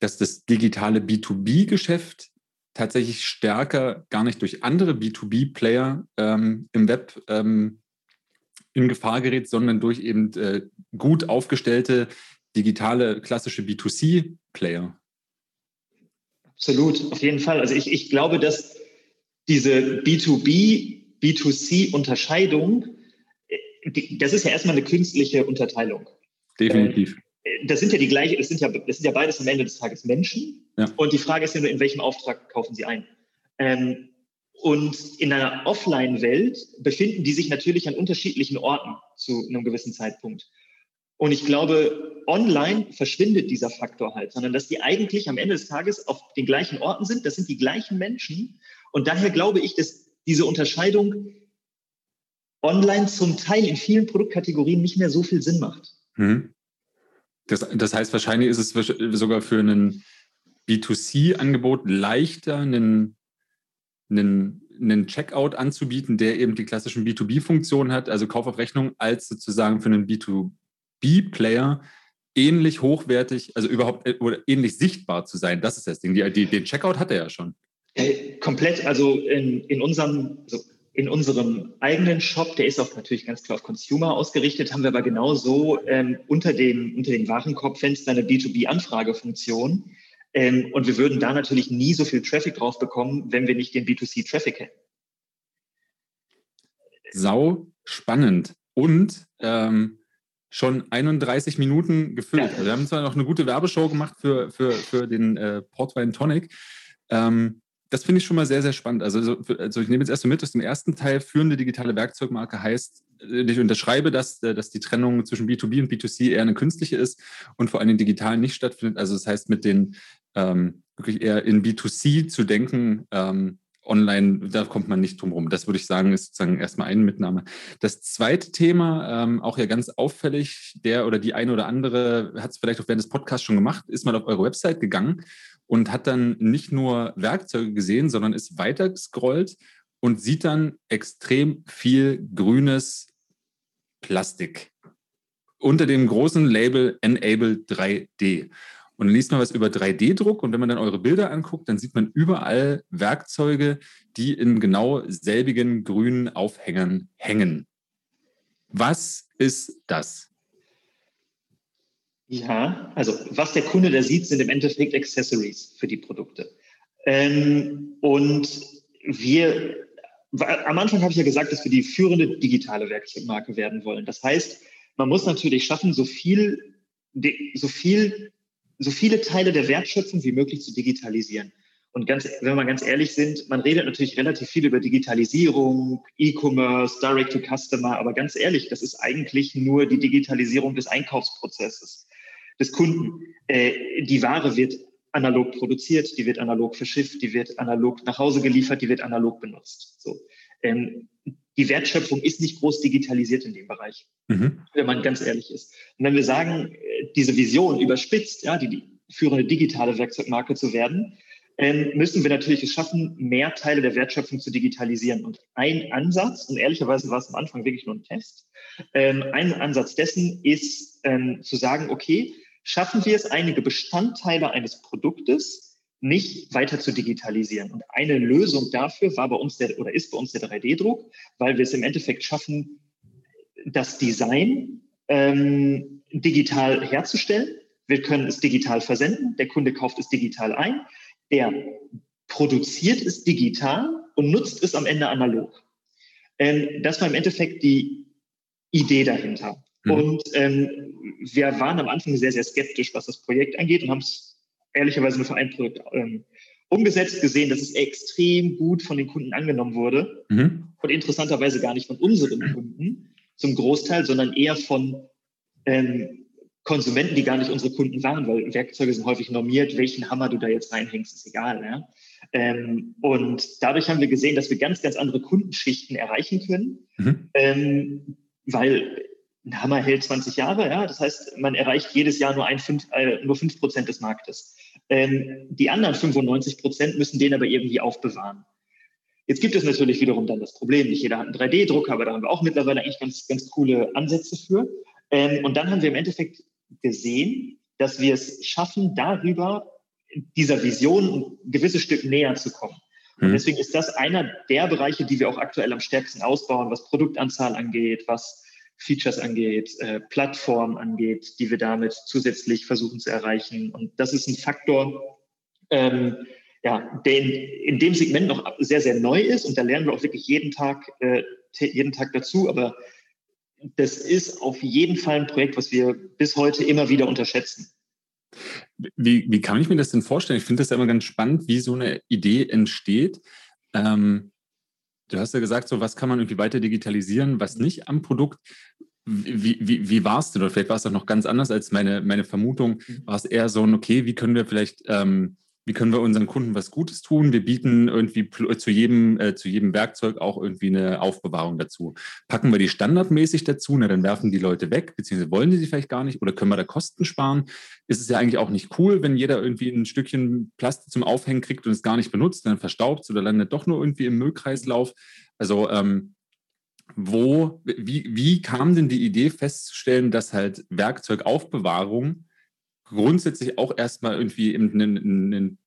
dass das digitale B2B-Geschäft tatsächlich stärker gar nicht durch andere B2B-Player ähm, im Web ähm, in Gefahr gerät, sondern durch eben äh, gut aufgestellte digitale klassische B2C-Player. Absolut, auf jeden Fall. Also ich, ich glaube, dass diese B2B, B2C-Unterscheidung, äh, das ist ja erstmal eine künstliche Unterteilung. Definitiv das sind ja die gleiche, das sind ja, das sind ja beides am Ende des Tages Menschen. Ja. Und die Frage ist ja nur, in welchem Auftrag kaufen sie ein? Ähm, und in einer Offline-Welt befinden die sich natürlich an unterschiedlichen Orten zu einem gewissen Zeitpunkt. Und ich glaube, online verschwindet dieser Faktor halt, sondern dass die eigentlich am Ende des Tages auf den gleichen Orten sind. Das sind die gleichen Menschen. Und daher glaube ich, dass diese Unterscheidung online zum Teil in vielen Produktkategorien nicht mehr so viel Sinn macht. Mhm. Das, das heißt, wahrscheinlich ist es sogar für ein B2C-Angebot leichter, einen, einen, einen Checkout anzubieten, der eben die klassischen B2B-Funktionen hat, also Kauf auf Rechnung, als sozusagen für einen B2B-Player ähnlich hochwertig, also überhaupt äh, oder ähnlich sichtbar zu sein. Das ist das Ding. Die, die, den Checkout hat er ja schon. Äh, komplett, also in, in unserem, also in unserem eigenen Shop, der ist auch natürlich ganz klar auf Consumer ausgerichtet, haben wir aber genauso ähm, unter, dem, unter dem Warenkorbfenster eine B2B-Anfragefunktion. Ähm, und wir würden da natürlich nie so viel Traffic drauf bekommen, wenn wir nicht den B2C-Traffic hätten. Sau spannend. Und ähm, schon 31 Minuten gefüllt. Ja. Also wir haben zwar noch eine gute Werbeshow gemacht für, für, für den äh, Portwein Tonic. Ähm, das finde ich schon mal sehr, sehr spannend. Also, also ich nehme jetzt erst so mit, dass im ersten Teil führende digitale Werkzeugmarke heißt, äh, ich unterschreibe, dass, äh, dass die Trennung zwischen B2B und B2C eher eine künstliche ist und vor allem den digitalen nicht stattfindet. Also das heißt, mit den ähm, wirklich eher in B2C zu denken, ähm, online, da kommt man nicht drum rum. Das würde ich sagen, ist sozusagen erstmal eine Mitnahme. Das zweite Thema, ähm, auch ja ganz auffällig, der oder die eine oder andere hat es vielleicht auch während des Podcasts schon gemacht, ist mal auf eure Website gegangen und hat dann nicht nur Werkzeuge gesehen, sondern ist weiter gescrollt und sieht dann extrem viel grünes Plastik unter dem großen Label Enable 3D. Und dann liest man was über 3D-Druck und wenn man dann eure Bilder anguckt, dann sieht man überall Werkzeuge, die in genau selbigen grünen Aufhängern hängen. Was ist das? Ja, also was der Kunde da sieht, sind im Endeffekt Accessories für die Produkte. Ähm, und wir, am Anfang habe ich ja gesagt, dass wir die führende digitale Werkzeugmarke werden wollen. Das heißt, man muss natürlich schaffen, so viel, so viel, so viele Teile der Wertschöpfung wie möglich zu digitalisieren. Und ganz, wenn wir ganz ehrlich sind, man redet natürlich relativ viel über Digitalisierung, E-Commerce, Direct to Customer, aber ganz ehrlich, das ist eigentlich nur die Digitalisierung des Einkaufsprozesses des Kunden. Äh, die Ware wird analog produziert, die wird analog verschifft, die wird analog nach Hause geliefert, die wird analog benutzt. So. Ähm, die Wertschöpfung ist nicht groß digitalisiert in dem Bereich, mhm. wenn man ganz ehrlich ist. Und wenn wir sagen, äh, diese Vision überspitzt, ja, die, die führende digitale Werkzeugmarke zu werden, ähm, müssen wir natürlich es schaffen, mehr Teile der Wertschöpfung zu digitalisieren. Und ein Ansatz, und ehrlicherweise war es am Anfang wirklich nur ein Test, ähm, ein Ansatz dessen ist ähm, zu sagen, okay, schaffen wir es, einige Bestandteile eines Produktes nicht weiter zu digitalisieren. Und eine Lösung dafür war bei uns der, oder ist bei uns der 3D-Druck, weil wir es im Endeffekt schaffen, das Design ähm, digital herzustellen. Wir können es digital versenden. Der Kunde kauft es digital ein. Der produziert es digital und nutzt es am Ende analog. Ähm, das war im Endeffekt die Idee dahinter. Mhm. Und ähm, wir waren am Anfang sehr, sehr skeptisch, was das Projekt angeht und haben es ehrlicherweise nur für ein Projekt ähm, umgesetzt, gesehen, dass es extrem gut von den Kunden angenommen wurde. Mhm. Und interessanterweise gar nicht von unseren Kunden zum Großteil, sondern eher von ähm, Konsumenten, die gar nicht unsere Kunden waren, weil Werkzeuge sind häufig normiert, welchen Hammer du da jetzt reinhängst, ist egal. Ja? Ähm, und dadurch haben wir gesehen, dass wir ganz, ganz andere Kundenschichten erreichen können, mhm. ähm, weil ein Hammer hält 20 Jahre, ja. Das heißt, man erreicht jedes Jahr nur ein fünf, äh, nur fünf Prozent des Marktes. Ähm, die anderen 95 Prozent müssen den aber irgendwie aufbewahren. Jetzt gibt es natürlich wiederum dann das Problem, nicht jeder hat einen 3D-Drucker, aber da haben wir auch mittlerweile eigentlich ganz, ganz coole Ansätze für. Ähm, und dann haben wir im Endeffekt gesehen, dass wir es schaffen, darüber dieser Vision ein gewisses Stück näher zu kommen. Und mhm. deswegen ist das einer der Bereiche, die wir auch aktuell am stärksten ausbauen, was Produktanzahl angeht, was Features angeht, äh, Plattformen angeht, die wir damit zusätzlich versuchen zu erreichen. Und das ist ein Faktor, ähm, ja, der in, in, dem Segment noch sehr, sehr neu ist. Und da lernen wir auch wirklich jeden Tag, äh, jeden Tag dazu. Aber das ist auf jeden Fall ein Projekt, was wir bis heute immer wieder unterschätzen. Wie, wie kann ich mir das denn vorstellen? Ich finde das ja immer ganz spannend, wie so eine Idee entsteht. Ähm, Du hast ja gesagt, so was kann man irgendwie weiter digitalisieren, was nicht am Produkt. Wie, wie, wie warst du? Oder vielleicht war es doch noch ganz anders als meine, meine Vermutung. Mhm. War es eher so ein, okay, wie können wir vielleicht ähm, wie können wir unseren Kunden was Gutes tun? Wir bieten irgendwie zu jedem, äh, zu jedem Werkzeug auch irgendwie eine Aufbewahrung dazu. Packen wir die standardmäßig dazu, na, dann werfen die Leute weg, beziehungsweise wollen die sie vielleicht gar nicht oder können wir da Kosten sparen? Ist es ja eigentlich auch nicht cool, wenn jeder irgendwie ein Stückchen Plastik zum Aufhängen kriegt und es gar nicht benutzt, dann verstaubt es oder landet doch nur irgendwie im Müllkreislauf. Also ähm, wo, wie, wie kam denn die Idee festzustellen, dass halt Werkzeugaufbewahrung grundsätzlich auch erstmal irgendwie ein, ein, ein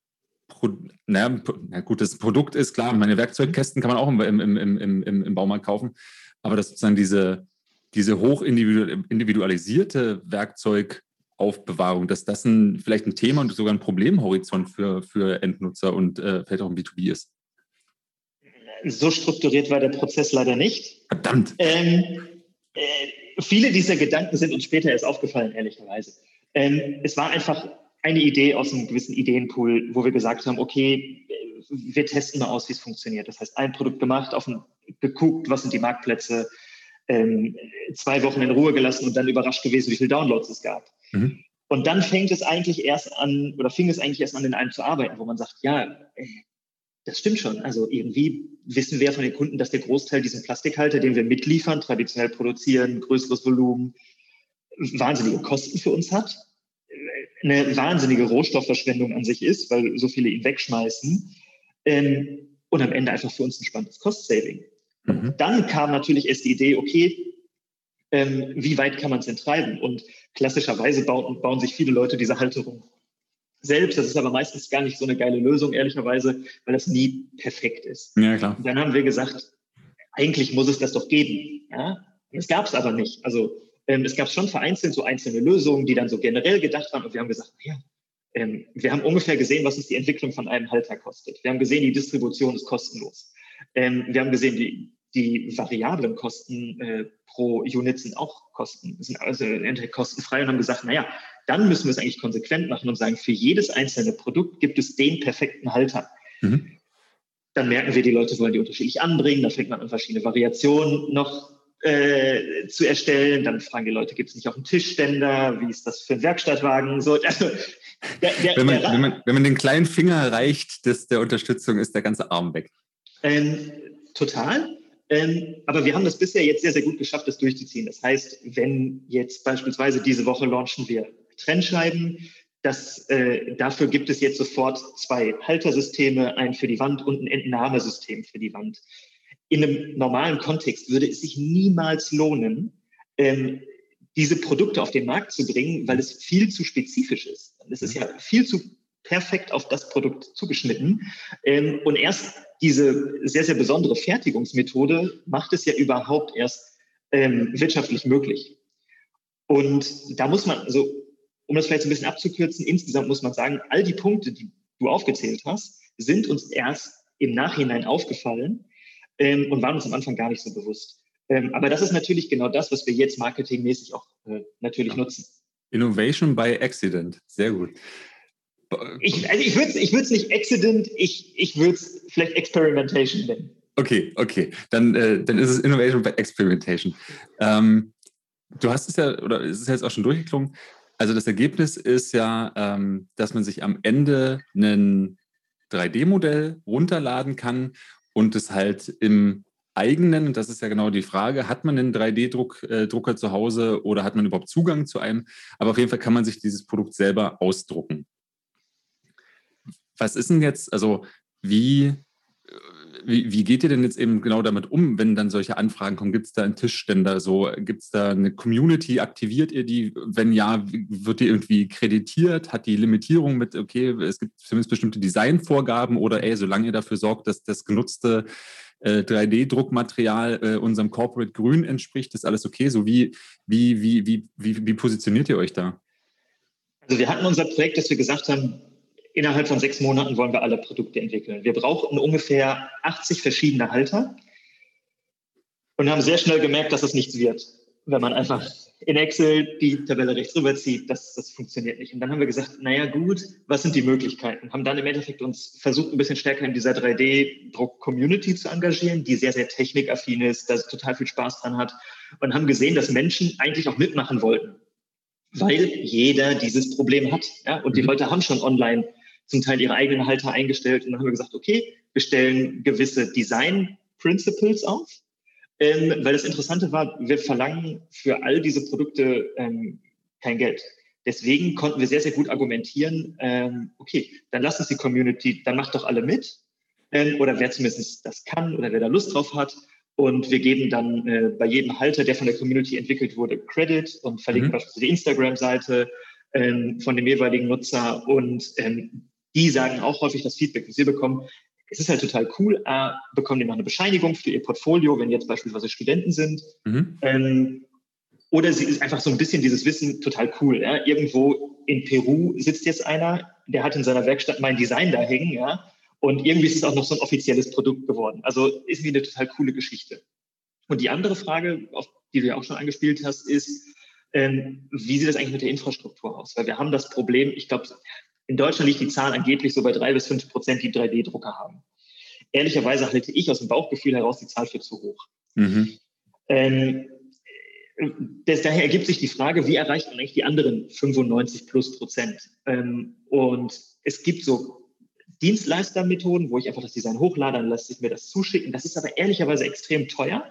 Pro, naja, na gut, das Produkt ist klar, meine Werkzeugkästen kann man auch im, im, im, im, im Baumarkt kaufen, aber dass sozusagen diese, diese hoch individualisierte Werkzeugaufbewahrung, dass das ein, vielleicht ein Thema und sogar ein Problemhorizont für, für Endnutzer und äh, vielleicht auch ein B2B ist. So strukturiert war der Prozess leider nicht. Verdammt. Ähm, äh, viele dieser Gedanken sind uns später erst aufgefallen, ehrlicherweise. Ähm, es war einfach eine Idee aus einem gewissen Ideenpool, wo wir gesagt haben, okay, wir testen mal aus, wie es funktioniert. Das heißt, ein Produkt gemacht, auf ein, geguckt, was sind die Marktplätze, ähm, zwei Wochen in Ruhe gelassen und dann überrascht gewesen, wie viele Downloads es gab. Mhm. Und dann fängt es eigentlich erst an, oder fing es eigentlich erst an, in einem zu arbeiten, wo man sagt, ja, das stimmt schon. Also irgendwie wissen wir von den Kunden, dass der Großteil diesen Plastikhalter, den wir mitliefern, traditionell produzieren, größeres Volumen, wahnsinnige Kosten für uns hat, eine wahnsinnige Rohstoffverschwendung an sich ist, weil so viele ihn wegschmeißen ähm, und am Ende einfach für uns ein spannendes Cost-Saving. Mhm. Dann kam natürlich erst die Idee, okay, ähm, wie weit kann man es denn treiben? Und klassischerweise bauen, bauen sich viele Leute diese Halterung selbst. Das ist aber meistens gar nicht so eine geile Lösung, ehrlicherweise, weil das nie perfekt ist. Ja, klar. Und dann haben wir gesagt, eigentlich muss es das doch geben. Ja? Das gab es aber nicht. Also ähm, es gab schon vereinzelt so einzelne Lösungen, die dann so generell gedacht waren und wir haben gesagt, ja, ähm, wir haben ungefähr gesehen, was es die Entwicklung von einem Halter kostet. Wir haben gesehen, die Distribution ist kostenlos. Ähm, wir haben gesehen, die, die variablen Kosten äh, pro Unit sind auch Kosten, sind also kostenfrei und haben gesagt, naja, dann müssen wir es eigentlich konsequent machen und sagen, für jedes einzelne Produkt gibt es den perfekten Halter. Mhm. Dann merken wir, die Leute wollen die unterschiedlich anbringen, dann fängt man an, verschiedene Variationen noch äh, zu erstellen. Dann fragen die Leute, gibt es nicht auch einen Tischständer? Wie ist das für einen Werkstattwagen? So, also, der, der, wenn, man, der, wenn, man, wenn man den kleinen Finger reicht des, der Unterstützung, ist der ganze Arm weg. Ähm, total. Ähm, aber wir haben das bisher jetzt sehr, sehr gut geschafft, das durchzuziehen. Das heißt, wenn jetzt beispielsweise diese Woche launchen wir Trennscheiben, das, äh, dafür gibt es jetzt sofort zwei Haltersysteme, ein für die Wand und ein Entnahmesystem für die Wand. In einem normalen Kontext würde es sich niemals lohnen, ähm, diese Produkte auf den Markt zu bringen, weil es viel zu spezifisch ist. Es ist ja viel zu perfekt auf das Produkt zugeschnitten. Ähm, und erst diese sehr, sehr besondere Fertigungsmethode macht es ja überhaupt erst ähm, wirtschaftlich möglich. Und da muss man, also um das vielleicht ein bisschen abzukürzen, insgesamt muss man sagen, all die Punkte, die du aufgezählt hast, sind uns erst im Nachhinein aufgefallen ähm, und waren uns am Anfang gar nicht so bewusst. Ähm, aber das ist natürlich genau das, was wir jetzt marketingmäßig auch äh, natürlich ja. nutzen. Innovation by Accident, sehr gut. Ich, also ich würde es ich nicht Accident, ich, ich würde es vielleicht Experimentation nennen. Okay, okay. Dann, äh, dann ist es Innovation by Experimentation. Ähm, du hast es ja, oder ist es jetzt auch schon durchgeklungen, also das Ergebnis ist ja, ähm, dass man sich am Ende ein 3D-Modell runterladen kann und es halt im eigenen, und das ist ja genau die Frage, hat man einen 3D-Drucker äh, zu Hause oder hat man überhaupt Zugang zu einem? Aber auf jeden Fall kann man sich dieses Produkt selber ausdrucken. Was ist denn jetzt, also wie, wie, wie, geht ihr denn jetzt eben genau damit um, wenn dann solche Anfragen kommen? Gibt es da einen Tischständer? So, gibt es da eine Community? Aktiviert ihr die? Wenn ja, wird die irgendwie kreditiert? Hat die Limitierung mit, okay, es gibt zumindest bestimmte Designvorgaben oder ey, solange ihr dafür sorgt, dass das genutzte äh, 3D-Druckmaterial äh, unserem Corporate Grün entspricht, ist alles okay? So wie, wie, wie, wie, wie, wie positioniert ihr euch da? Also wir hatten unser Projekt, dass wir gesagt haben, innerhalb von sechs Monaten wollen wir alle Produkte entwickeln. Wir brauchen ungefähr 80 verschiedene Halter und haben sehr schnell gemerkt, dass es nichts wird. Wenn man einfach in Excel die Tabelle rechts rüberzieht, das, das funktioniert nicht. Und dann haben wir gesagt, naja gut, was sind die Möglichkeiten? Haben dann im Endeffekt uns versucht, ein bisschen stärker in dieser 3D-Druck-Community zu engagieren, die sehr, sehr technikaffin ist, da total viel Spaß dran hat und haben gesehen, dass Menschen eigentlich auch mitmachen wollten, weil jeder dieses Problem hat. Ja? Und die mhm. Leute haben schon online zum Teil ihre eigenen Halter eingestellt und dann haben wir gesagt, okay, wir stellen gewisse Design Principles auf, ähm, weil das Interessante war, wir verlangen für all diese Produkte ähm, kein Geld. Deswegen konnten wir sehr, sehr gut argumentieren, ähm, okay, dann lasst uns die Community, dann macht doch alle mit ähm, oder wer zumindest das kann oder wer da Lust drauf hat. Und wir geben dann äh, bei jedem Halter, der von der Community entwickelt wurde, Credit und verlinken mhm. beispielsweise die Instagram-Seite ähm, von dem jeweiligen Nutzer. Und ähm, die sagen auch häufig das Feedback, das wir bekommen. Es ist halt total cool. A, bekommen die noch eine Bescheinigung für ihr Portfolio, wenn jetzt beispielsweise Studenten sind. Mhm. Ähm, oder sie ist einfach so ein bisschen dieses Wissen total cool. Ja? Irgendwo in Peru sitzt jetzt einer, der hat in seiner Werkstatt mein Design da hängen, ja. Und irgendwie ist es auch noch so ein offizielles Produkt geworden. Also ist wie eine total coole Geschichte. Und die andere Frage, auf die du ja auch schon angespielt hast, ist, ähm, wie sieht das eigentlich mit der Infrastruktur aus? Weil wir haben das Problem, ich glaube, in Deutschland liegt die Zahl angeblich so bei drei bis fünf Prozent, die 3D-Drucker haben. Ehrlicherweise halte ich aus dem Bauchgefühl heraus die Zahl für zu hoch. Mhm. Ähm, das, daher ergibt sich die Frage, wie erreicht man eigentlich die anderen 95 plus Prozent? Ähm, und es gibt so Dienstleistermethoden, wo ich einfach das Design hochlade, dann lasse ich mir das zuschicken. Das ist aber ehrlicherweise extrem teuer.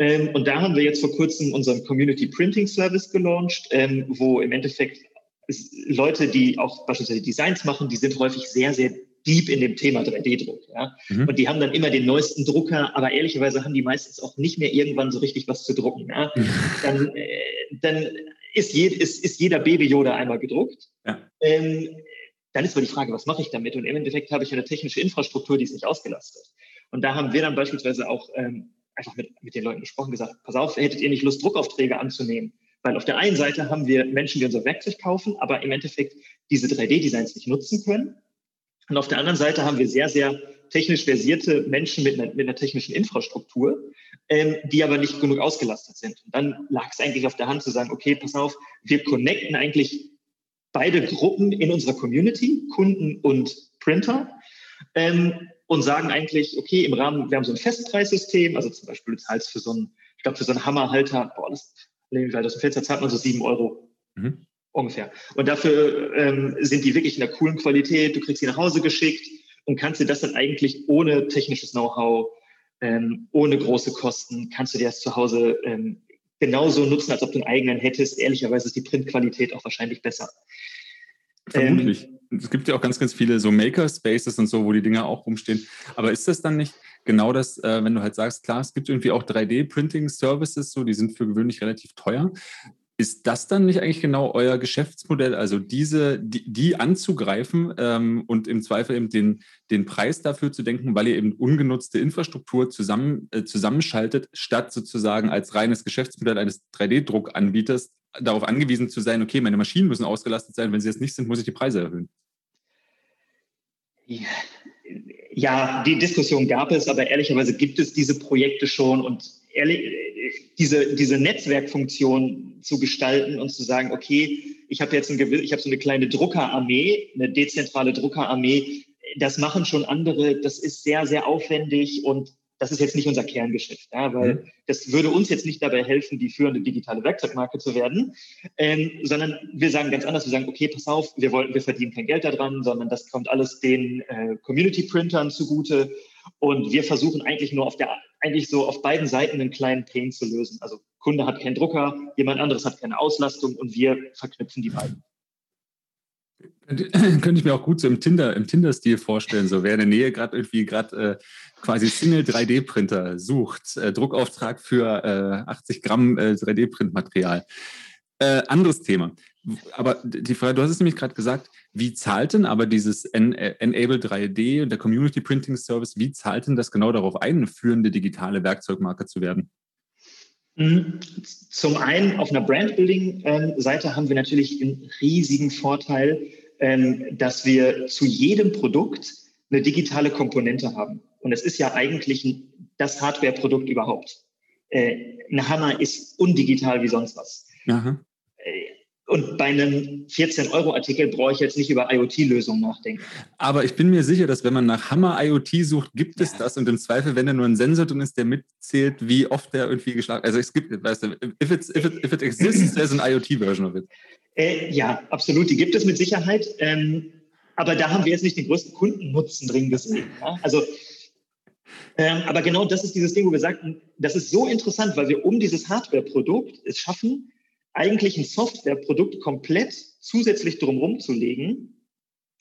Ähm, und da haben wir jetzt vor kurzem unseren Community Printing Service gelauncht, ähm, wo im Endeffekt Leute, die auch beispielsweise Designs machen, die sind häufig sehr, sehr deep in dem Thema 3D-Druck. Ja? Mhm. Und die haben dann immer den neuesten Drucker, aber ehrlicherweise haben die meistens auch nicht mehr irgendwann so richtig was zu drucken. Ja? Mhm. Dann, äh, dann ist, je, ist, ist jeder Baby-Yoda einmal gedruckt. Ja. Ähm, dann ist aber die Frage, was mache ich damit? Und im Endeffekt habe ich eine technische Infrastruktur, die ist nicht ausgelastet. Und da haben wir dann beispielsweise auch ähm, einfach mit, mit den Leuten gesprochen, gesagt, pass auf, hättet ihr nicht Lust, Druckaufträge anzunehmen? Weil auf der einen Seite haben wir Menschen, die unser Werkzeug kaufen, aber im Endeffekt diese 3D-Designs nicht nutzen können. Und auf der anderen Seite haben wir sehr, sehr technisch versierte Menschen mit einer, mit einer technischen Infrastruktur, ähm, die aber nicht genug ausgelastet sind. Und dann lag es eigentlich auf der Hand zu sagen, okay, pass auf, wir connecten eigentlich beide Gruppen in unserer Community, Kunden und Printer, ähm, und sagen eigentlich, okay, im Rahmen, wir haben so ein Festpreissystem, also zum Beispiel du zahlst für so einen, ich glaube, für so einen Hammerhalter, boah, das, das Fenster zahlt man so sieben Euro. Mhm. Ungefähr. Und dafür ähm, sind die wirklich in einer coolen Qualität. Du kriegst sie nach Hause geschickt und kannst dir das dann eigentlich ohne technisches Know-how, ähm, ohne große Kosten, kannst du dir das zu Hause ähm, genauso nutzen, als ob du einen eigenen hättest. Ehrlicherweise ist die Printqualität auch wahrscheinlich besser. Vermutlich. Ähm, es gibt ja auch ganz, ganz viele so Maker-Spaces und so, wo die Dinger auch rumstehen. Aber ist das dann nicht genau das, äh, wenn du halt sagst, klar, es gibt irgendwie auch 3D-Printing-Services, so, die sind für gewöhnlich relativ teuer. Ist das dann nicht eigentlich genau euer Geschäftsmodell, also diese, die, die anzugreifen ähm, und im Zweifel eben den, den Preis dafür zu denken, weil ihr eben ungenutzte Infrastruktur zusammen, äh, zusammenschaltet, statt sozusagen als reines Geschäftsmodell eines 3D-Druckanbieters darauf angewiesen zu sein, okay, meine Maschinen müssen ausgelastet sein, wenn sie es nicht sind, muss ich die Preise erhöhen? Ja, die Diskussion gab es, aber ehrlicherweise gibt es diese Projekte schon und ehrlich, diese, diese Netzwerkfunktion zu gestalten und zu sagen, okay, ich habe jetzt ein, ich habe so eine kleine Druckerarmee, eine dezentrale Druckerarmee, das machen schon andere, das ist sehr, sehr aufwendig und das ist jetzt nicht unser Kerngeschäft, ja, weil mhm. das würde uns jetzt nicht dabei helfen, die führende digitale Werkzeugmarke zu werden, ähm, sondern wir sagen ganz anders, wir sagen, okay, pass auf, wir, wollen, wir verdienen kein Geld daran, sondern das kommt alles den äh, Community-Printern zugute und wir versuchen eigentlich nur auf der, eigentlich so auf beiden Seiten einen kleinen Pain zu lösen. Also Kunde hat keinen Drucker, jemand anderes hat keine Auslastung und wir verknüpfen die beiden. <clears throat> Könnte ich mir auch gut so im Tinder, im Tinder-Stil vorstellen, so wer in der Nähe gerade irgendwie gerade äh, quasi Single 3D-Printer sucht, äh, Druckauftrag für äh, 80 Gramm äh, 3D-Printmaterial. Äh, anderes Thema. Aber die Frage, du hast es nämlich gerade gesagt, wie zahlt denn aber dieses en äh, Enable 3D und der Community Printing Service, wie zahlt denn das genau darauf ein, eine führende digitale Werkzeugmarke zu werden? Mhm. Zum einen auf einer Brandbuilding-Seite haben wir natürlich einen riesigen Vorteil, ähm, dass wir zu jedem Produkt eine digitale Komponente haben. Und es ist ja eigentlich das Hardware-Produkt überhaupt. Äh, ein Hammer ist undigital wie sonst was. Aha. Und bei einem 14-Euro-Artikel brauche ich jetzt nicht über IoT-Lösungen nachdenken. Aber ich bin mir sicher, dass wenn man nach Hammer IoT sucht, gibt es ja. das. Und im Zweifel, wenn da nur ein Sensor drin ist, der mitzählt, wie oft der irgendwie geschlagen Also es gibt, weißt du, if, it's, if, it, if it exists, there's an IoT-Version of it. Äh, ja, absolut. Die gibt es mit Sicherheit. Ähm, aber da haben wir jetzt nicht den größten Kundennutzen drin gesehen. Ja? Also, ähm, aber genau das ist dieses Ding, wo wir sagten, das ist so interessant, weil wir um dieses Hardware-Produkt es schaffen, eigentlich ein Softwareprodukt komplett zusätzlich drumherum zu legen,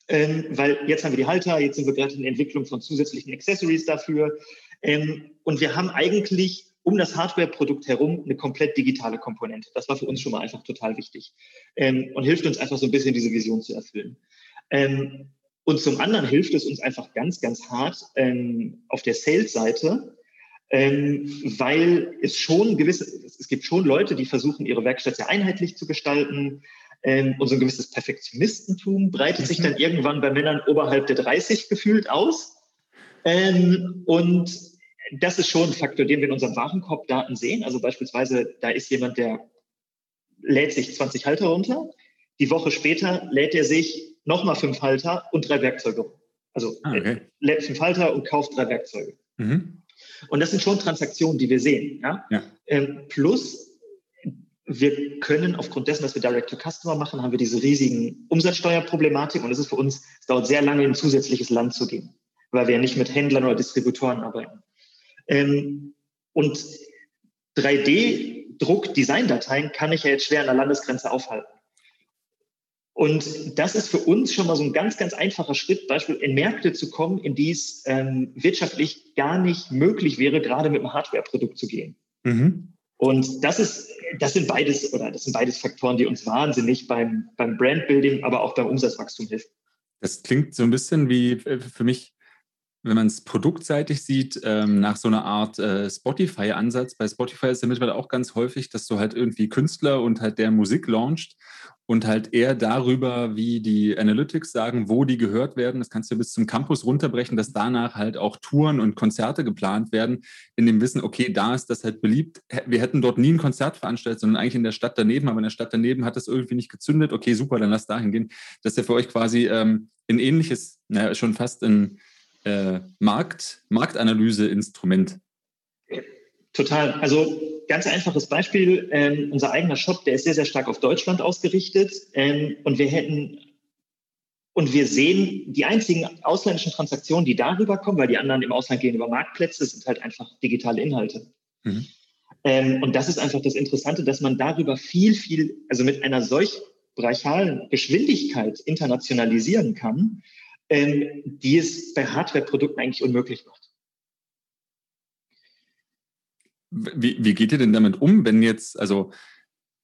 ähm, weil jetzt haben wir die Halter, jetzt sind wir gerade in der Entwicklung von zusätzlichen Accessories dafür. Ähm, und wir haben eigentlich um das Hardware-Produkt herum eine komplett digitale Komponente. Das war für uns schon mal einfach total wichtig ähm, und hilft uns einfach so ein bisschen diese Vision zu erfüllen. Ähm, und zum anderen hilft es uns einfach ganz, ganz hart ähm, auf der Sales-Seite, ähm, weil es schon gewisse, es gibt schon Leute, die versuchen, ihre Werkstatt sehr einheitlich zu gestalten. Ähm, und so ein gewisses Perfektionistentum breitet mhm. sich dann irgendwann bei Männern oberhalb der 30 gefühlt aus. Ähm, und das ist schon ein Faktor, den wir in unseren Warenkorbdaten sehen. Also beispielsweise, da ist jemand, der lädt sich 20 Halter runter. Die Woche später lädt er sich nochmal fünf Halter und drei Werkzeuge. Also ah, okay. lädt fünf Halter und kauft drei Werkzeuge. Mhm. Und das sind schon Transaktionen, die wir sehen. Ja? ja. Ähm, plus, wir können aufgrund dessen, dass wir Direct-to-Customer machen, haben wir diese riesigen Umsatzsteuerproblematik und es ist für uns, es dauert sehr lange, in ein zusätzliches Land zu gehen, weil wir ja nicht mit Händlern oder Distributoren arbeiten. Ähm, und 3D-Druck-Design-Dateien kann ich ja jetzt schwer an der Landesgrenze aufhalten. Und das ist für uns schon mal so ein ganz, ganz einfacher Schritt, Beispiel in Märkte zu kommen, in die es ähm, wirtschaftlich gar nicht möglich wäre, gerade mit einem Hardware-Produkt zu gehen. Mhm. Und das ist, das sind beides, oder das sind beides Faktoren, die uns wahnsinnig beim, beim Brandbuilding, aber auch beim Umsatzwachstum helfen. Das klingt so ein bisschen wie äh, für mich wenn man es produktseitig sieht, ähm, nach so einer Art äh, Spotify-Ansatz. Bei Spotify ist ja mittlerweile auch ganz häufig, dass du halt irgendwie Künstler und halt der Musik launcht und halt eher darüber, wie die Analytics sagen, wo die gehört werden. Das kannst du bis zum Campus runterbrechen, dass danach halt auch Touren und Konzerte geplant werden, in dem Wissen, okay, da ist das halt beliebt. Wir hätten dort nie ein Konzert veranstaltet, sondern eigentlich in der Stadt daneben, aber in der Stadt daneben hat das irgendwie nicht gezündet. Okay, super, dann lass dahin gehen. Das ist ja für euch quasi ähm, ein ähnliches, naja, schon fast ein äh, Markt, Marktanalyse-Instrument. Total. Also ganz einfaches Beispiel. Ähm, unser eigener Shop, der ist sehr, sehr stark auf Deutschland ausgerichtet. Ähm, und wir hätten und wir sehen, die einzigen ausländischen Transaktionen, die darüber kommen, weil die anderen im Ausland gehen über Marktplätze, sind halt einfach digitale Inhalte. Mhm. Ähm, und das ist einfach das Interessante, dass man darüber viel, viel, also mit einer solch brachialen Geschwindigkeit internationalisieren kann, ähm, die es bei Hardware-Produkten eigentlich unmöglich macht. Wie, wie geht ihr denn damit um, wenn jetzt, also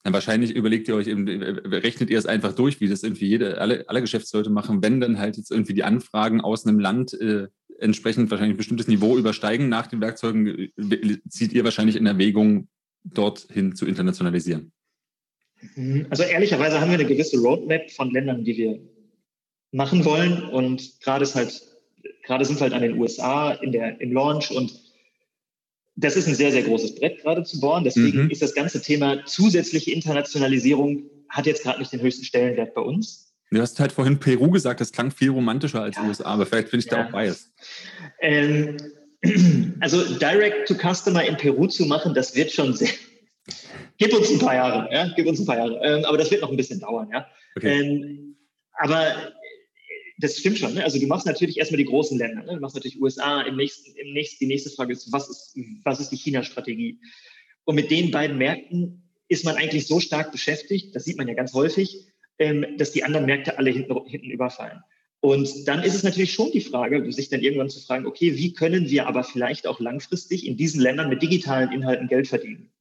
wahrscheinlich überlegt ihr euch eben, rechnet ihr es einfach durch, wie das irgendwie jede, alle, alle Geschäftsleute machen, wenn dann halt jetzt irgendwie die Anfragen aus einem Land äh, entsprechend wahrscheinlich ein bestimmtes Niveau übersteigen nach den Werkzeugen, äh, zieht ihr wahrscheinlich in Erwägung, dorthin zu internationalisieren? Mhm. Also ehrlicherweise haben wir eine gewisse Roadmap von Ländern, die wir machen wollen und gerade ist halt, gerade sind wir halt an den USA in der, im Launch und das ist ein sehr, sehr großes Brett gerade zu bohren. Deswegen mhm. ist das ganze Thema zusätzliche Internationalisierung hat jetzt gerade nicht den höchsten Stellenwert bei uns. Du hast halt vorhin Peru gesagt, das klang viel romantischer als ja. USA, aber vielleicht bin ich ja. da auch biased. Ähm, <clears throat> also Direct to Customer in Peru zu machen, das wird schon sehr. Gib uns ein paar Jahre, ja, gib uns ein paar Jahre. Ähm, aber das wird noch ein bisschen dauern, ja. Okay. Ähm, aber das stimmt schon. Ne? Also du machst natürlich erstmal die großen Länder. Ne? Du machst natürlich USA. Im nächsten, im nächsten, die nächste Frage ist, was ist, was ist die China-Strategie? Und mit den beiden Märkten ist man eigentlich so stark beschäftigt, das sieht man ja ganz häufig, ähm, dass die anderen Märkte alle hinten, hinten überfallen. Und dann ist es natürlich schon die Frage, sich dann irgendwann zu fragen, okay, wie können wir aber vielleicht auch langfristig in diesen Ländern mit digitalen Inhalten Geld verdienen?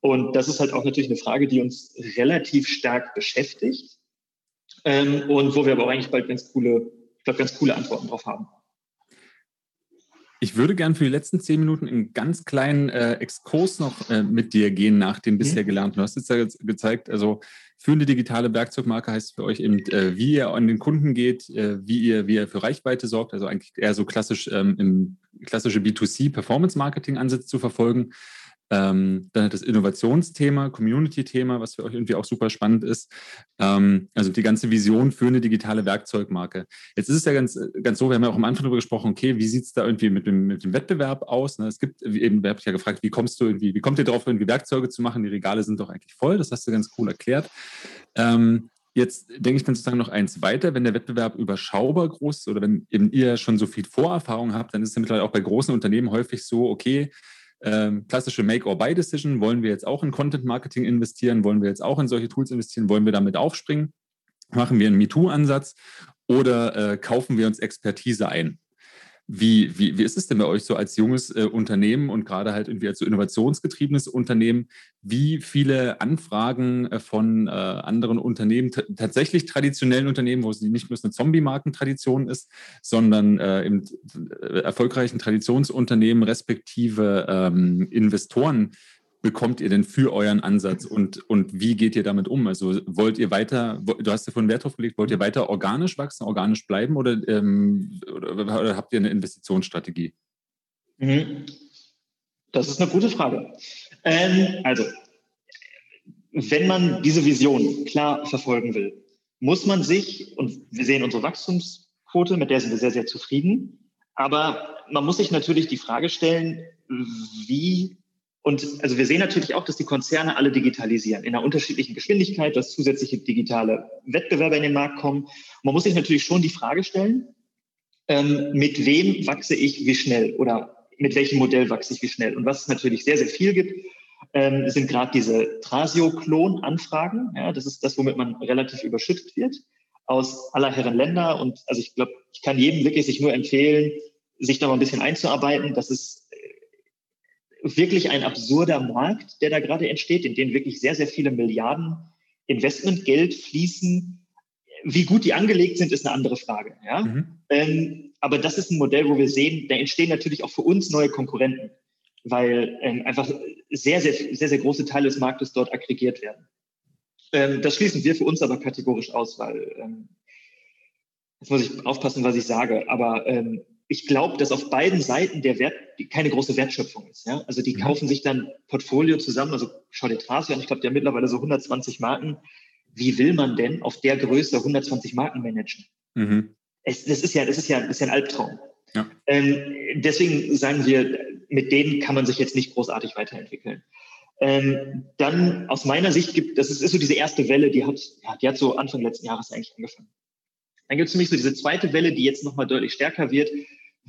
Und das ist halt auch natürlich eine Frage, die uns relativ stark beschäftigt ähm, und wo wir aber auch eigentlich bald ganz coole, ich glaube, ganz coole Antworten drauf haben. Ich würde gern für die letzten zehn Minuten einen ganz kleinen äh, Exkurs noch äh, mit dir gehen nach dem bisher mhm. Gelernten. Du hast jetzt ja gezeigt, also führende digitale Werkzeugmarke heißt für euch eben, äh, wie ihr an den Kunden geht, äh, wie, ihr, wie ihr für Reichweite sorgt, also eigentlich eher so klassisch ähm, im klassische B2C Performance Marketing Ansatz zu verfolgen. Ähm, dann hat das Innovationsthema, Community-Thema, was für euch irgendwie auch super spannend ist. Ähm, also die ganze Vision für eine digitale Werkzeugmarke. Jetzt ist es ja ganz, ganz so, wir haben ja auch am Anfang darüber gesprochen, okay, wie sieht es da irgendwie mit dem, mit dem Wettbewerb aus? Ne? Es gibt eben, wir haben ja gefragt, wie kommst du irgendwie, wie kommt ihr darauf, irgendwie Werkzeuge zu machen? Die Regale sind doch eigentlich voll, das hast du ganz cool erklärt. Ähm, Jetzt denke ich dann sozusagen noch eins weiter, wenn der Wettbewerb überschaubar groß ist oder wenn eben ihr schon so viel Vorerfahrung habt, dann ist es ja mittlerweile auch bei großen Unternehmen häufig so, okay, ähm, klassische Make-or-Buy-Decision. Wollen wir jetzt auch in Content-Marketing investieren? Wollen wir jetzt auch in solche Tools investieren? Wollen wir damit aufspringen? Machen wir einen MeToo-Ansatz oder äh, kaufen wir uns Expertise ein? Wie, wie, wie ist es denn bei euch so als junges äh, Unternehmen und gerade halt irgendwie als so innovationsgetriebenes Unternehmen? Wie viele Anfragen äh, von äh, anderen Unternehmen, tatsächlich traditionellen Unternehmen, wo es nicht bloß eine Zombie-Markentradition ist, sondern äh, im äh, erfolgreichen Traditionsunternehmen respektive ähm, Investoren bekommt ihr denn für euren Ansatz und, und wie geht ihr damit um? Also wollt ihr weiter, du hast ja vorhin Wert drauf gelegt, wollt ihr weiter organisch wachsen, organisch bleiben oder, ähm, oder, oder habt ihr eine Investitionsstrategie? Mhm. Das ist eine gute Frage. Ähm, also, wenn man diese Vision klar verfolgen will, muss man sich, und wir sehen unsere Wachstumsquote, mit der sind wir sehr, sehr zufrieden, aber man muss sich natürlich die Frage stellen, wie und also wir sehen natürlich auch, dass die Konzerne alle digitalisieren in einer unterschiedlichen Geschwindigkeit, dass zusätzliche digitale Wettbewerber in den Markt kommen. man muss sich natürlich schon die Frage stellen, ähm, mit wem wachse ich wie schnell oder mit welchem Modell wachse ich wie schnell. Und was es natürlich sehr, sehr viel gibt, ähm, sind gerade diese Trasio-Klon-Anfragen. Ja, das ist das, womit man relativ überschüttet wird aus aller Herren Länder. Und also ich glaube, ich kann jedem wirklich sich nur empfehlen, sich da mal ein bisschen einzuarbeiten. Das ist wirklich ein absurder Markt, der da gerade entsteht, in den wirklich sehr, sehr viele Milliarden Investmentgeld fließen, wie gut die angelegt sind, ist eine andere Frage. Ja? Mhm. Ähm, aber das ist ein Modell, wo wir sehen, da entstehen natürlich auch für uns neue Konkurrenten, weil ähm, einfach sehr, sehr, sehr, sehr große Teile des Marktes dort aggregiert werden. Ähm, das schließen wir für uns aber kategorisch aus, weil ähm, jetzt muss ich aufpassen, was ich sage, aber ähm, ich glaube, dass auf beiden Seiten der Wert keine große Wertschöpfung ist. Ja? Also die mhm. kaufen sich dann Portfolio zusammen, also schau dir Trasio an, ich glaube, die haben mittlerweile so 120 Marken. Wie will man denn auf der Größe 120 Marken managen? Mhm. Es, das ist ja, das ist ja, das ist ja ein Albtraum. Ja. Ähm, deswegen sagen wir, mit denen kann man sich jetzt nicht großartig weiterentwickeln. Ähm, dann aus meiner Sicht gibt, das ist, ist so diese erste Welle, die hat, ja, die hat so Anfang letzten Jahres eigentlich angefangen. Dann gibt es für mich so diese zweite Welle, die jetzt nochmal deutlich stärker wird,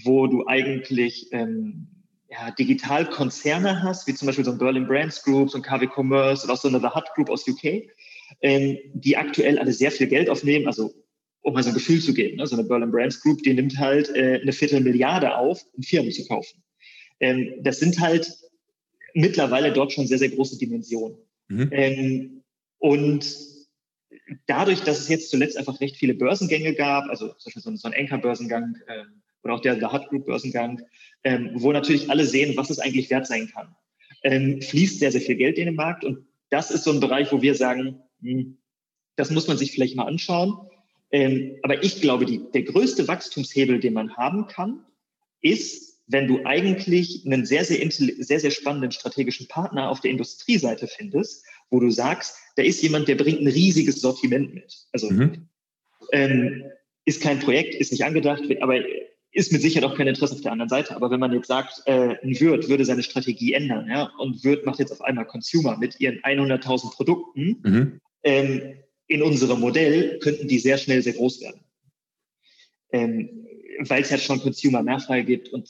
wo du eigentlich ähm, ja, Digitalkonzerne hast, wie zum Beispiel so ein Berlin Brands Group, so ein KW Commerce oder auch so eine The Hut Group aus UK, ähm, die aktuell alle sehr viel Geld aufnehmen, also um mal so ein Gefühl zu geben. Ne? So eine Berlin Brands Group, die nimmt halt äh, eine Viertelmilliarde auf, um Firmen zu kaufen. Ähm, das sind halt mittlerweile dort schon sehr, sehr große Dimensionen. Mhm. Ähm, und dadurch, dass es jetzt zuletzt einfach recht viele Börsengänge gab, also zum Beispiel so ein, so ein Enker-Börsengang, ähm, oder auch der The Hut Group Börsengang, ähm, wo natürlich alle sehen, was es eigentlich wert sein kann. Ähm, fließt sehr, sehr viel Geld in den Markt und das ist so ein Bereich, wo wir sagen, hm, das muss man sich vielleicht mal anschauen. Ähm, aber ich glaube, die, der größte Wachstumshebel, den man haben kann, ist, wenn du eigentlich einen sehr, sehr, sehr, sehr spannenden strategischen Partner auf der Industrieseite findest, wo du sagst, da ist jemand, der bringt ein riesiges Sortiment mit. Also mhm. ähm, ist kein Projekt, ist nicht angedacht, aber ist mit Sicherheit auch kein Interesse auf der anderen Seite. Aber wenn man jetzt sagt, äh, ein Wirt würde seine Strategie ändern, ja, und Wirt macht jetzt auf einmal Consumer mit ihren 100.000 Produkten mhm. ähm, in unserem Modell, könnten die sehr schnell sehr groß werden. Ähm, Weil es ja schon Consumer Nachfrage gibt und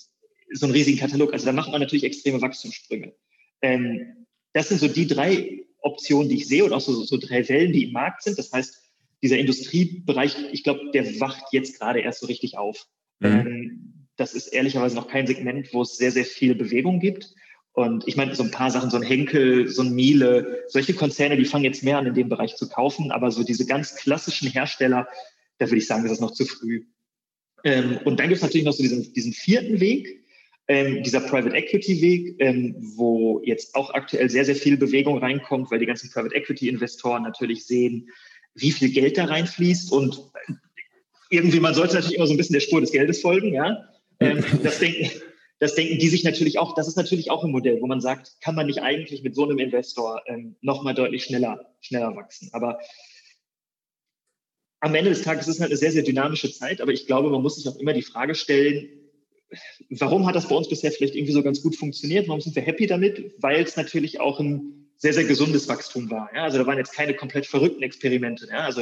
so einen riesigen Katalog. Also da macht man natürlich extreme Wachstumssprünge. Ähm, das sind so die drei Optionen, die ich sehe und auch so, so drei Wellen, die im Markt sind. Das heißt, dieser Industriebereich, ich glaube, der wacht jetzt gerade erst so richtig auf. Mhm. Ähm, das ist ehrlicherweise noch kein Segment, wo es sehr, sehr viel Bewegung gibt. Und ich meine, so ein paar Sachen, so ein Henkel, so ein Miele, solche Konzerne, die fangen jetzt mehr an, in dem Bereich zu kaufen. Aber so diese ganz klassischen Hersteller, da würde ich sagen, das ist noch zu früh. Ähm, und dann gibt es natürlich noch so diesen, diesen vierten Weg, ähm, dieser Private Equity Weg, ähm, wo jetzt auch aktuell sehr, sehr viel Bewegung reinkommt, weil die ganzen Private Equity Investoren natürlich sehen, wie viel Geld da reinfließt und irgendwie, man sollte natürlich immer so ein bisschen der Spur des Geldes folgen, ja. Ähm, das, denken, das denken die sich natürlich auch, das ist natürlich auch ein Modell, wo man sagt, kann man nicht eigentlich mit so einem Investor ähm, nochmal deutlich schneller, schneller wachsen. Aber am Ende des Tages ist es halt eine sehr, sehr dynamische Zeit, aber ich glaube, man muss sich auch immer die Frage stellen, warum hat das bei uns bisher vielleicht irgendwie so ganz gut funktioniert? Warum sind wir happy damit? Weil es natürlich auch ein sehr, sehr gesundes Wachstum war. Ja? Also da waren jetzt keine komplett verrückten Experimente. Ja? Also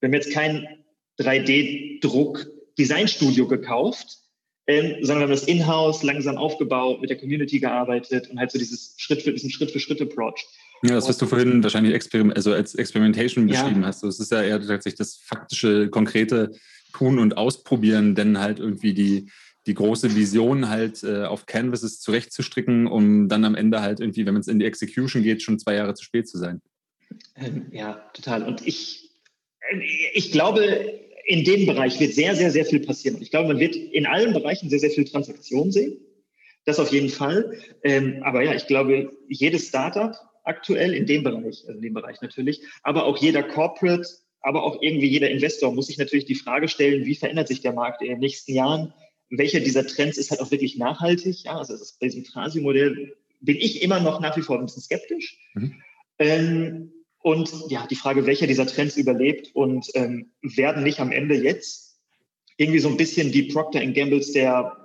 wir haben jetzt kein 3D-Druck-Designstudio gekauft, ähm, sondern wir haben das in-house langsam aufgebaut, mit der Community gearbeitet und halt so dieses Schritt für, diesen Schritt für Schritt Approach. Ja, das, was du vorhin wahrscheinlich Experiment, also als Experimentation beschrieben ja. hast. Das ist ja eher tatsächlich das faktische, konkrete Tun und Ausprobieren, denn halt irgendwie die, die große Vision halt äh, auf Canvases zurechtzustricken, um dann am Ende halt irgendwie, wenn es in die Execution geht, schon zwei Jahre zu spät zu sein. Ähm, ja, total. Und ich, äh, ich glaube, in dem Bereich wird sehr, sehr, sehr viel passieren. Ich glaube, man wird in allen Bereichen sehr, sehr viel Transaktion sehen. Das auf jeden Fall. Ähm, aber ja, ich glaube, jedes Startup aktuell in dem Bereich, also in dem Bereich natürlich, aber auch jeder Corporate, aber auch irgendwie jeder Investor muss sich natürlich die Frage stellen, wie verändert sich der Markt in den nächsten Jahren? Welcher dieser Trends ist halt auch wirklich nachhaltig? Ja, also das, bei diesem Trasi-Modell bin ich immer noch nach wie vor ein bisschen skeptisch. Mhm. Ähm, und ja, die Frage, welcher dieser Trends überlebt und ähm, werden nicht am Ende jetzt irgendwie so ein bisschen die Procter Gambles der,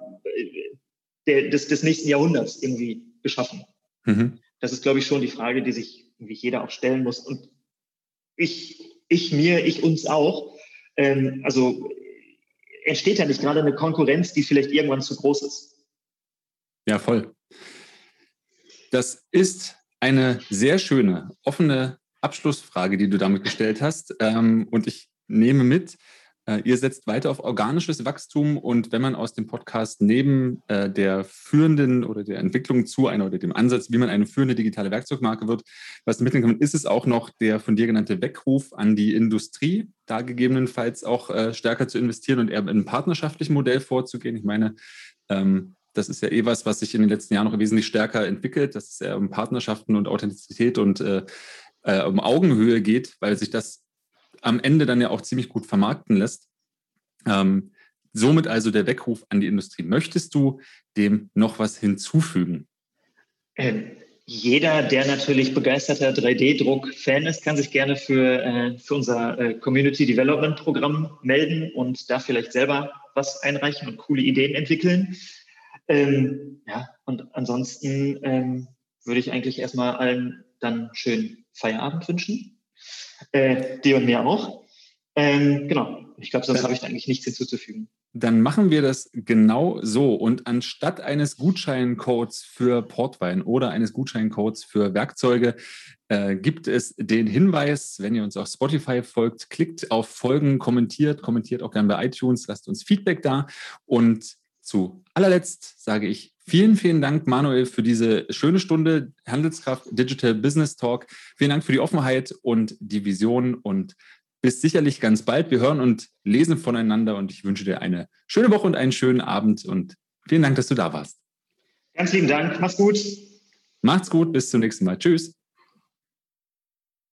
der, des, des nächsten Jahrhunderts irgendwie geschaffen? Mhm. Das ist, glaube ich, schon die Frage, die sich irgendwie jeder auch stellen muss. Und ich, ich mir, ich uns auch. Ähm, also entsteht ja nicht gerade eine Konkurrenz, die vielleicht irgendwann zu groß ist. Ja, voll. Das ist eine sehr schöne, offene Abschlussfrage, die du damit gestellt hast. Ähm, und ich nehme mit, äh, ihr setzt weiter auf organisches Wachstum und wenn man aus dem Podcast neben äh, der führenden oder der Entwicklung zu einer oder dem Ansatz, wie man eine führende digitale Werkzeugmarke wird, was mitnehmen kann, ist es auch noch der von dir genannte Weckruf an die Industrie, da gegebenenfalls auch äh, stärker zu investieren und eher in einem partnerschaftlichen Modell vorzugehen? Ich meine, ähm, das ist ja eh was, was sich in den letzten Jahren noch wesentlich stärker entwickelt, dass es eher um Partnerschaften und Authentizität und äh, äh, um Augenhöhe geht, weil sich das am Ende dann ja auch ziemlich gut vermarkten lässt. Ähm, somit also der Weckruf an die Industrie. Möchtest du dem noch was hinzufügen? Ähm, jeder, der natürlich begeisterter 3D-Druck-Fan ist, kann sich gerne für, äh, für unser äh, Community Development Programm melden und da vielleicht selber was einreichen und coole Ideen entwickeln. Ähm, ja, und ansonsten ähm, würde ich eigentlich erstmal allen dann schönen Feierabend wünschen. Äh, dir und mir auch. Ähm, genau. Ich glaube, sonst habe ich eigentlich nichts hinzuzufügen. Dann machen wir das genau so. Und anstatt eines Gutscheincodes für Portwein oder eines Gutscheincodes für Werkzeuge äh, gibt es den Hinweis, wenn ihr uns auf Spotify folgt, klickt auf Folgen, kommentiert, kommentiert auch gerne bei iTunes, lasst uns Feedback da. Und zu allerletzt sage ich vielen, vielen Dank, Manuel, für diese schöne Stunde Handelskraft Digital Business Talk. Vielen Dank für die Offenheit und die Vision und bis sicherlich ganz bald. Wir hören und lesen voneinander und ich wünsche dir eine schöne Woche und einen schönen Abend und vielen Dank, dass du da warst. Ganz lieben Dank. Mach's gut. Macht's gut. Bis zum nächsten Mal. Tschüss.